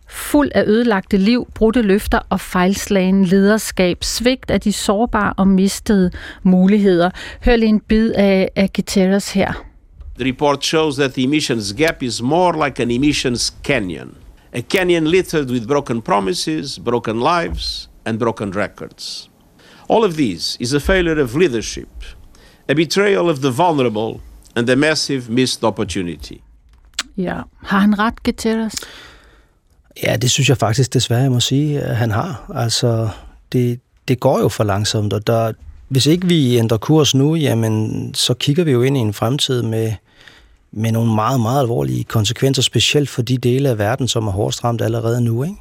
fuld af ødelagte liv, brudte løfter og fejlslagen lederskab, svigt af de sårbare og mistede muligheder. Hør lige en bid af, af Guterres her. The report shows that the emissions gap is more like an emissions canyon. A canyon littered with broken promises, broken lives, and broken records. All of these is a failure of leadership, a betrayal of the vulnerable, and a massive missed opportunity. Ja, har han ret, Guterres? Ja, det synes jeg faktisk desværre, jeg må sige, at han har. Altså, det, det går jo for langsomt, og der, hvis ikke vi ændrer kurs nu, jamen, så kigger vi jo ind i en fremtid med, med nogle meget, meget alvorlige konsekvenser, specielt for de dele af verden, som er hårdest ramt allerede nu. Ikke?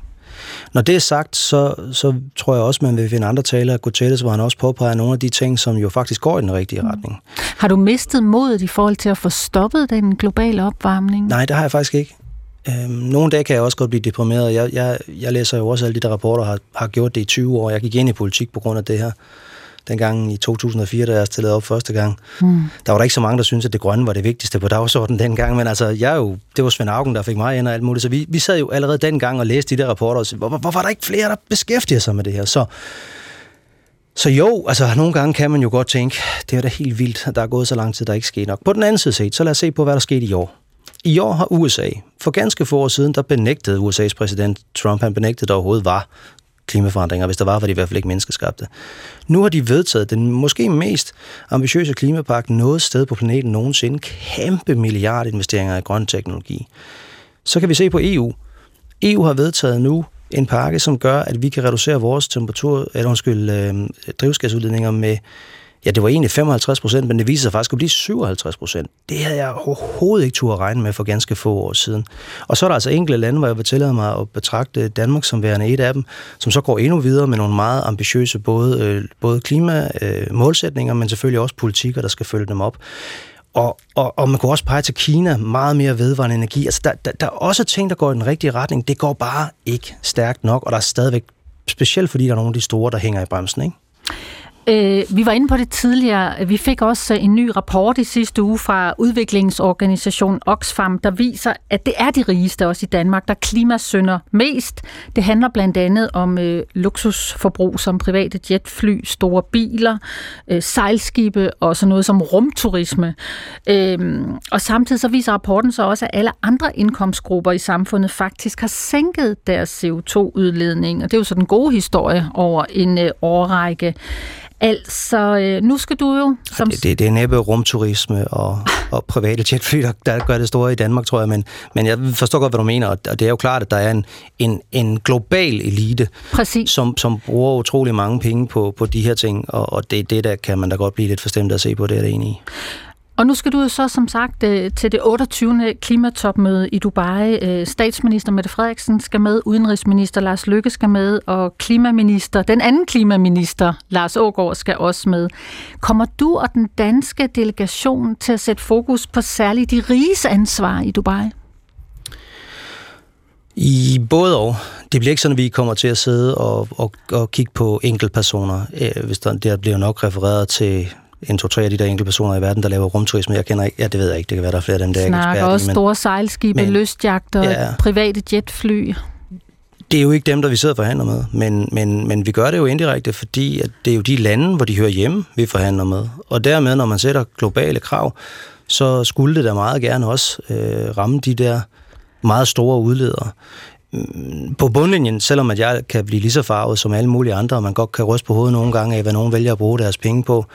Når det er sagt, så, så tror jeg også, man vil finde andre taler af Guterres, hvor han også påpeger nogle af de ting, som jo faktisk går i den rigtige mm. retning. Har du mistet modet i forhold til at få stoppet den globale opvarmning? Nej, det har jeg faktisk ikke. Øhm, nogle dage kan jeg også godt blive deprimeret. Jeg, jeg, jeg læser jo også alle de der rapporter, har, har gjort det i 20 år. Jeg gik ind i politik på grund af det her dengang i 2004, da jeg stillede op første gang. Mm. Der var der ikke så mange, der syntes, at det grønne var det vigtigste på dagsordenen dengang, men altså, jeg jo, det var Svend Augen, der fik mig ind og alt muligt, så vi, vi sad jo allerede dengang og læste de der rapporter og sagde, hvor, hvorfor er der ikke flere, der beskæftiger sig med det her? Så, så jo, altså nogle gange kan man jo godt tænke, det er da helt vildt, at der er gået så lang tid, der ikke sker nok. På den anden side set, så lad os se på, hvad der skete i år. I år har USA, for ganske få år siden, der benægtede USA's præsident Trump, han benægtede, der overhovedet var klimaforandringer. Hvis der var, var de i hvert fald ikke menneskeskabte. Nu har de vedtaget den måske mest ambitiøse klimapakke noget sted på planeten nogensinde. Kæmpe milliardinvesteringer i grøn teknologi. Så kan vi se på EU. EU har vedtaget nu en pakke, som gør, at vi kan reducere vores temperatur, eller undskyld, øh, drivhusgasudledninger med Ja, det var egentlig 55 procent, men det viser sig faktisk at blive 57 procent. Det havde jeg overhovedet ikke turde regne med for ganske få år siden. Og så er der altså enkelte lande, hvor jeg vil tillade mig at betragte Danmark som værende et af dem, som så går endnu videre med nogle meget ambitiøse både, øh, både klimamålsætninger, øh, men selvfølgelig også politikker, der skal følge dem op. Og, og, og man kunne også pege til Kina, meget mere vedvarende energi. Altså, der, der, der er også ting, der går i den rigtige retning. Det går bare ikke stærkt nok, og der er stadigvæk, specielt fordi der er nogle af de store, der hænger i bremsen, ikke? Øh, vi var inde på det tidligere. Vi fik også øh, en ny rapport i sidste uge fra udviklingsorganisationen Oxfam, der viser, at det er de rigeste også i Danmark, der klimasynder mest. Det handler blandt andet om øh, luksusforbrug som private jetfly, store biler, øh, sejlskibe og sådan noget som rumturisme. Øh, og samtidig så viser rapporten så også, at alle andre indkomstgrupper i samfundet faktisk har sænket deres CO2-udledning. Og det er jo så den gode historie over en øh, årrække. Altså, øh, nu skal du jo... Som... Det, det, det er næppe rumturisme og, og private jetfly, der, der gør det store i Danmark, tror jeg, men, men jeg forstår godt, hvad du mener, og det er jo klart, at der er en, en, en global elite, Præcis. Som, som bruger utrolig mange penge på, på de her ting, og, og det, det der kan man da godt blive lidt forstemt at se på, det er det enig i. Og nu skal du så som sagt øh, til det 28. klimatopmøde i Dubai. Øh, statsminister Mette Frederiksen skal med, udenrigsminister Lars Løkke skal med, og klimaminister, den anden klimaminister Lars Ågaard skal også med. Kommer du og den danske delegation til at sætte fokus på særligt de riges ansvar i Dubai? I både og. Det bliver ikke sådan, at vi kommer til at sidde og, og, og kigge på enkeltpersoner. Øh, hvis der, der bliver nok refereret til en, to, tre af de der enkelte personer i verden, der laver rumturisme. Jeg kender ikke, ja, det ved jeg ikke, det kan være, der er flere af dem, der er Snakker eksperter også men, store sejlskibe, men, lystjagter, ja, private jetfly. Det er jo ikke dem, der vi sidder og forhandler med, men, men, men vi gør det jo indirekte, fordi at det er jo de lande, hvor de hører hjemme, vi forhandler med. Og dermed, når man sætter globale krav, så skulle det da meget gerne også øh, ramme de der meget store udledere på bundlinjen, selvom at jeg kan blive lige så farvet som alle mulige andre, og man godt kan ryste på hovedet nogle gange af, hvad nogen vælger at bruge deres penge på,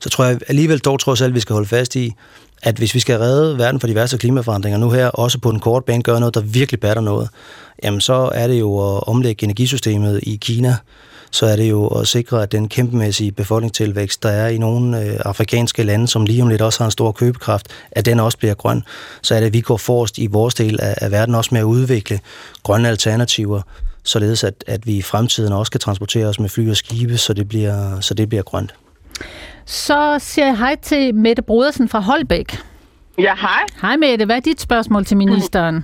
så tror jeg alligevel dog trods alt, vi skal holde fast i, at hvis vi skal redde verden for de værste klimaforandringer nu her, også på den korte bane, gøre noget, der virkelig batter noget, jamen så er det jo at omlægge energisystemet i Kina, så er det jo at sikre, at den kæmpemæssige befolkningstilvækst, der er i nogle øh, afrikanske lande, som lige om lidt også har en stor købekraft, at den også bliver grøn. Så er det, at vi går forrest i vores del af, af verden også med at udvikle grønne alternativer, således at, at vi i fremtiden også kan transportere os med fly og skibe, så det bliver, så det bliver grønt. Så siger jeg hej til Mette Brodersen fra Holbæk. Ja, hej. Hej Mette, hvad er dit spørgsmål til ministeren? Mm.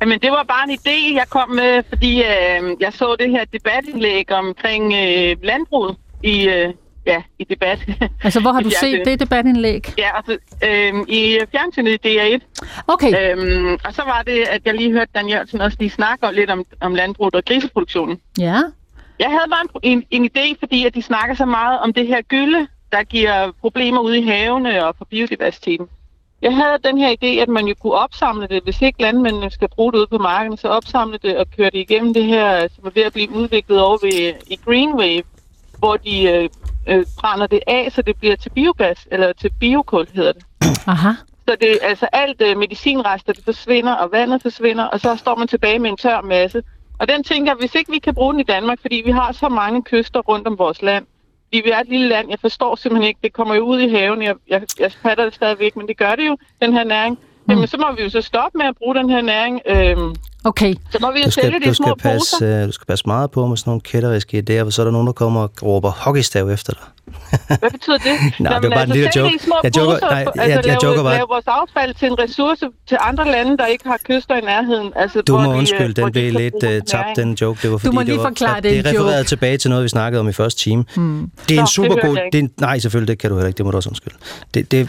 Jamen, det var bare en idé, jeg kom med, fordi øh, jeg så det her debatindlæg omkring øh, landbruget i, øh, ja, i debat. Altså, hvor har du set det debatindlæg? Ja, altså, øh, i fjernsynet i DR1. Okay. Øhm, og så var det, at jeg lige hørte Dan Jørgensen også lige snakke lidt om, om landbruget og griseproduktionen. Ja. Jeg havde bare en, en, en idé, fordi at de snakker så meget om det her gylde, der giver problemer ude i havene og for biodiversiteten. Jeg havde den her idé, at man jo kunne opsamle det, hvis ikke landmændene skal bruge det ude på markedet, så opsamle det og køre det igennem det her, som er ved at blive udviklet over ved, i Greenwave, hvor de øh, øh, brænder det af, så det bliver til biogas, eller til biokul hedder det. Aha. Så det altså alt øh, medicinrester, det forsvinder, og vandet forsvinder, og så står man tilbage med en tør masse. Og den tænker jeg, hvis ikke vi kan bruge den i Danmark, fordi vi har så mange kyster rundt om vores land, fordi vi er et lille land. Jeg forstår simpelthen ikke, det kommer jo ud i haven. Jeg, jeg, jeg fatter det stadigvæk, men det gør det jo, den her næring. Mm. Jamen, så må vi jo så stoppe med at bruge den her næring. Øhm, okay. Så må vi du skal, sælge det du små skal passe, poser. uh, Du skal passe meget på med sådan nogle kætteriske idéer, for så er der nogen, der kommer og råber hockeystav efter dig. Hvad betyder det? Nej, det var bare en lille joke. det små Jeg joker- poser, nej, altså, jeg- jeg lave, joker bare. lave vores affald til en ressource til andre lande, der ikke har kyster i nærheden. Altså, Du må de, øh, undskylde, hvor den de blev lidt uh, tabt, den joke. Det var, fordi må det lige var, forklare, det er en det refererede joke. tilbage til noget, vi snakkede om i første time. Hmm. Det er en Nå, super det hørte god... jeg. Det en- nej, selvfølgelig, det kan du heller ikke. Det må du også undskylde. Det, det,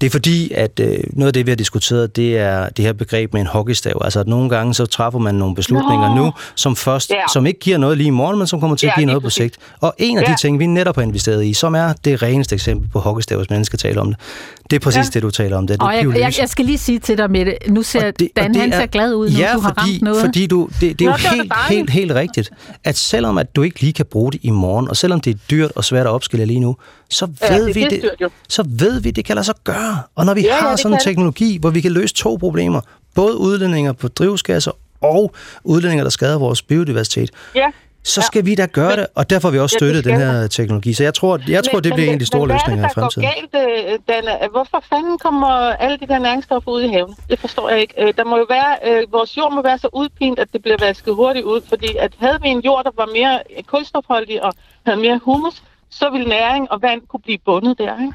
det er fordi, at øh, noget af det, vi har diskuteret, det er det her begreb med en hockeystav. Altså, at nogle gange så træffer man nogle beslutninger Nå. nu, som først, Ja. som ikke giver noget lige i morgen, men som kommer til at Ja, give lige noget på sigt. Og en af Ja. de ting, vi netop har investeret i, som er det reneste eksempel på hockeystav, hvis man skal tale om det, det er præcis Ja. det, du taler om. Det, er Og jeg, jeg, jeg skal lige sige til dig, Mette, nu ser Og det- Dan, det han er- ser glad ud nu, ja, du har fordi, ramt noget. fordi du, det, det er Nå, jo det helt, helt, helt rigtigt, at selvom at du ikke lige kan bruge det i morgen, og selvom det er dyrt og svært at opskille lige nu, så Ja, ved, det vi, det, dyrt så ved vi, det kan lade sig gøre. Og når vi Ja, ja, har det sådan en kan det. teknologi, hvor vi kan løse to problemer, både udledninger på drivhusgasser og udledninger, der skader vores biodiversitet, Ja. så skal vi da gøre det, og derfor har vi også Ja, støttet den skal her teknologi. Så jeg tror, jeg tror det bliver en af de store men løsninger i hvad er det, fremtiden. der går galt, øh, Dana? Hvorfor fanden kommer alle de der næringsstoffer ud i haven? Det forstår jeg ikke. Øh, Der må jo være, øh, vores jord må være så udpint, at det bliver vasket hurtigt ud, fordi at havde vi en jord, der var mere kulstofholdig og havde mere humus, så ville næring og vand kunne blive bundet der, ikke?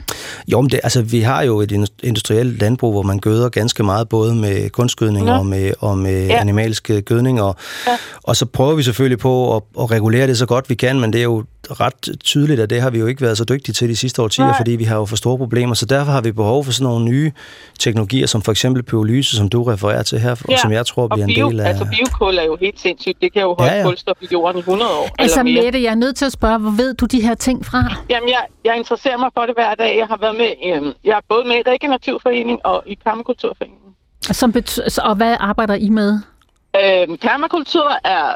Jo, men det, altså, vi har jo et industrielt landbrug, hvor man gøder ganske meget, både med kunstgødning ja. og med, og med ja. animalske gødning, og, ja. og så prøver vi selvfølgelig på at, at regulere det så godt vi kan, men det er jo ret tydeligt, at det har vi jo ikke været så dygtige til de sidste årtier, Nej. fordi vi har jo for store problemer, så derfor har vi behov for sådan nogle nye teknologier, som for eksempel pyrolyse, som du refererer til her, ja. og som jeg tror bliver bio, en del af... Altså biokul er jo helt sindssygt, det kan jo holde ja, ja. kulstof i jorden i 100 år. Altså Mette, jeg er nødt til at spørge, hvor ved du de her ting fra? Jamen, jeg, jeg interesserer mig for det hver dag. Jeg har været med, øh, jeg er både med i Regenerativforening og i Permakulturforeningen. Som og hvad arbejder I med? Øh, permakultur er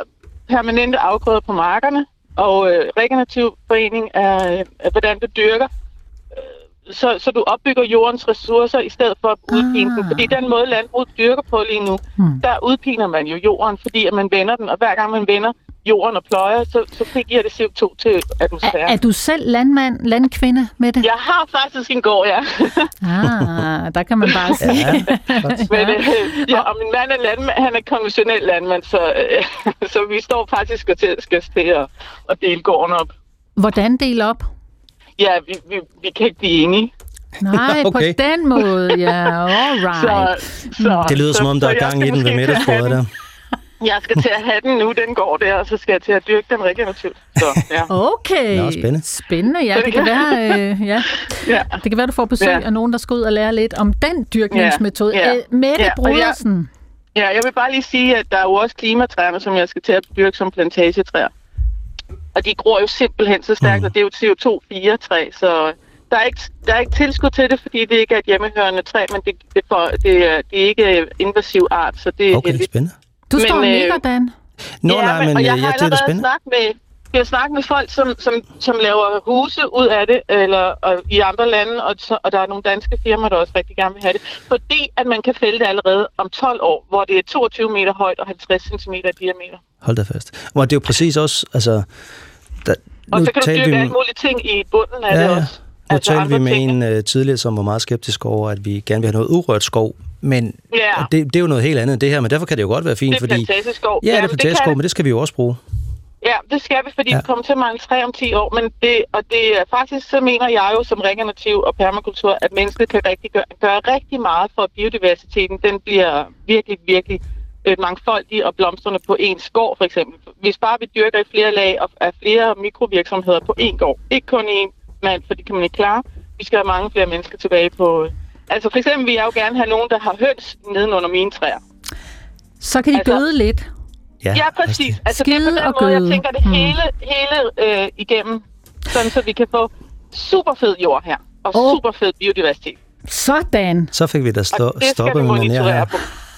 permanente afgrøder på markerne, og øh, regenerativ forening er, hvordan du dyrker. Øh, så, så du opbygger jordens ressourcer i stedet for at udpine ah. den. Fordi den måde, landbruget dyrker på lige nu, hmm. der udpiner man jo jorden, fordi at man vender den. Og hver gang man vender jorden og pløjer, så, så frigiver det CO2 til atmosfæren. Er, er du selv landmand, landkvinde med det? Jeg har faktisk en gård, ja. ah, der kan man bare sige. ja, Men, øh, ja, og min mand er landmand, han er konventionel landmand, så, øh, så vi står faktisk og til, skal til at, at dele gården op. Hvordan dele op? Ja, vi, vi, vi kan ikke blive enige. Nej, okay. på den måde, ja, alright. Så, så, det lyder så, som om, der er gang i den ved middagsbordet der. Jeg skal til at have den nu, den går der, og så skal jeg til at dyrke den regenerativt. Så, ja. Okay, Nå, spændende. spændende. Ja, det kan være, øh, ja. ja. Det kan være, du får besøg ja. af nogen, der skal ud og lære lidt om den dyrkningsmetode. Ja. Ja. Mette ja. Brodersen. Ja, jeg vil bare lige sige, at der er jo også klimatræerne, som jeg skal til at dyrke som plantagetræer. Og de gror jo simpelthen så stærkt, mm. og det er jo CO2-4-træ, så der er, ikke, der er ikke tilskud til det, fordi det ikke er et hjemmehørende træ, men det, det, for, det, er, det er ikke invasiv art, så det er okay, heldigt. spændende. Du står men, og nikker, Dan. Nå, ja, nej, men, men jeg ja, det er da spændende. Snakket med, jeg har snakket med folk, som, som, som laver huse ud af det, eller og, i andre lande, og, og der er nogle danske firmaer, der også rigtig gerne vil have det, fordi at man kan fælde det allerede om 12 år, hvor det er 22 meter højt og 50 cm i diameter. Hold da fast. Og det er jo præcis også, altså... Der, og så kan du dyrke vi... alle mulige ting i bunden af ja, det også. Nu altså talte vi med ting. en uh, tidligere, som var meget skeptisk over, at vi gerne vil have noget urørt skov, men ja. det, det er jo noget helt andet end det her, men derfor kan det jo godt være fint, det er fordi... skov. Ja, det er fantastisk skov, men det skal vi jo også bruge. Ja, det skal vi, fordi ja. vi kommer til at mangle træ om 10 år, men det, og det er faktisk, så mener jeg jo som regenerativ og permakultur, at mennesket kan rigtig gøre, gøre rigtig meget for, at biodiversiteten den bliver virkelig, virkelig øh, mangfoldig og blomstrende på en skov, for eksempel. Hvis bare vi dyrker i flere lag og af flere mikrovirksomheder på én gård, ikke kun en mand, for det kan man ikke klare. Vi skal have mange flere mennesker tilbage på, Altså for eksempel vil jeg jo gerne have nogen, der har høns nedenunder mine træer. Så kan de altså, gøde lidt. Ja, ja præcis. Altså det er på den og måde, gøde. jeg tænker det hmm. hele, hele øh, igennem, sådan så vi kan få super fed jord her, og oh. super fed biodiversitet. Sådan. Så fik vi da stå, stoppet med her. På.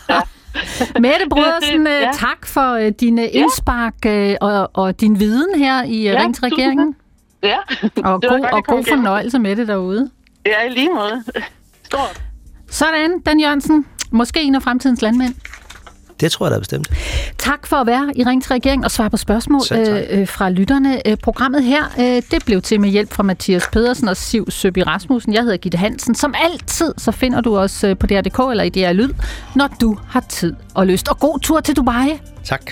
Ja. Mette Brodersen, det, ja. tak for uh, dine indspark uh, og, og din viden her i ja, Ring til regeringen. Ja, og god, og god fornøjelse med det derude. Ja, i lige måde. Stort. Sådan, Dan Jørgensen. Måske en af fremtidens landmænd. Det tror jeg da bestemt. Tak for at være i Ring til Regeringen og svare på spørgsmål øh, øh, fra lytterne. Øh, programmet her, øh, det blev til med hjælp fra Mathias Pedersen og Siv Søby Rasmussen. Jeg hedder Gitte Hansen. Som altid, så finder du os øh, på DR.dk eller i DR Lyd, når du har tid og lyst. Og god tur til Dubai. Tak.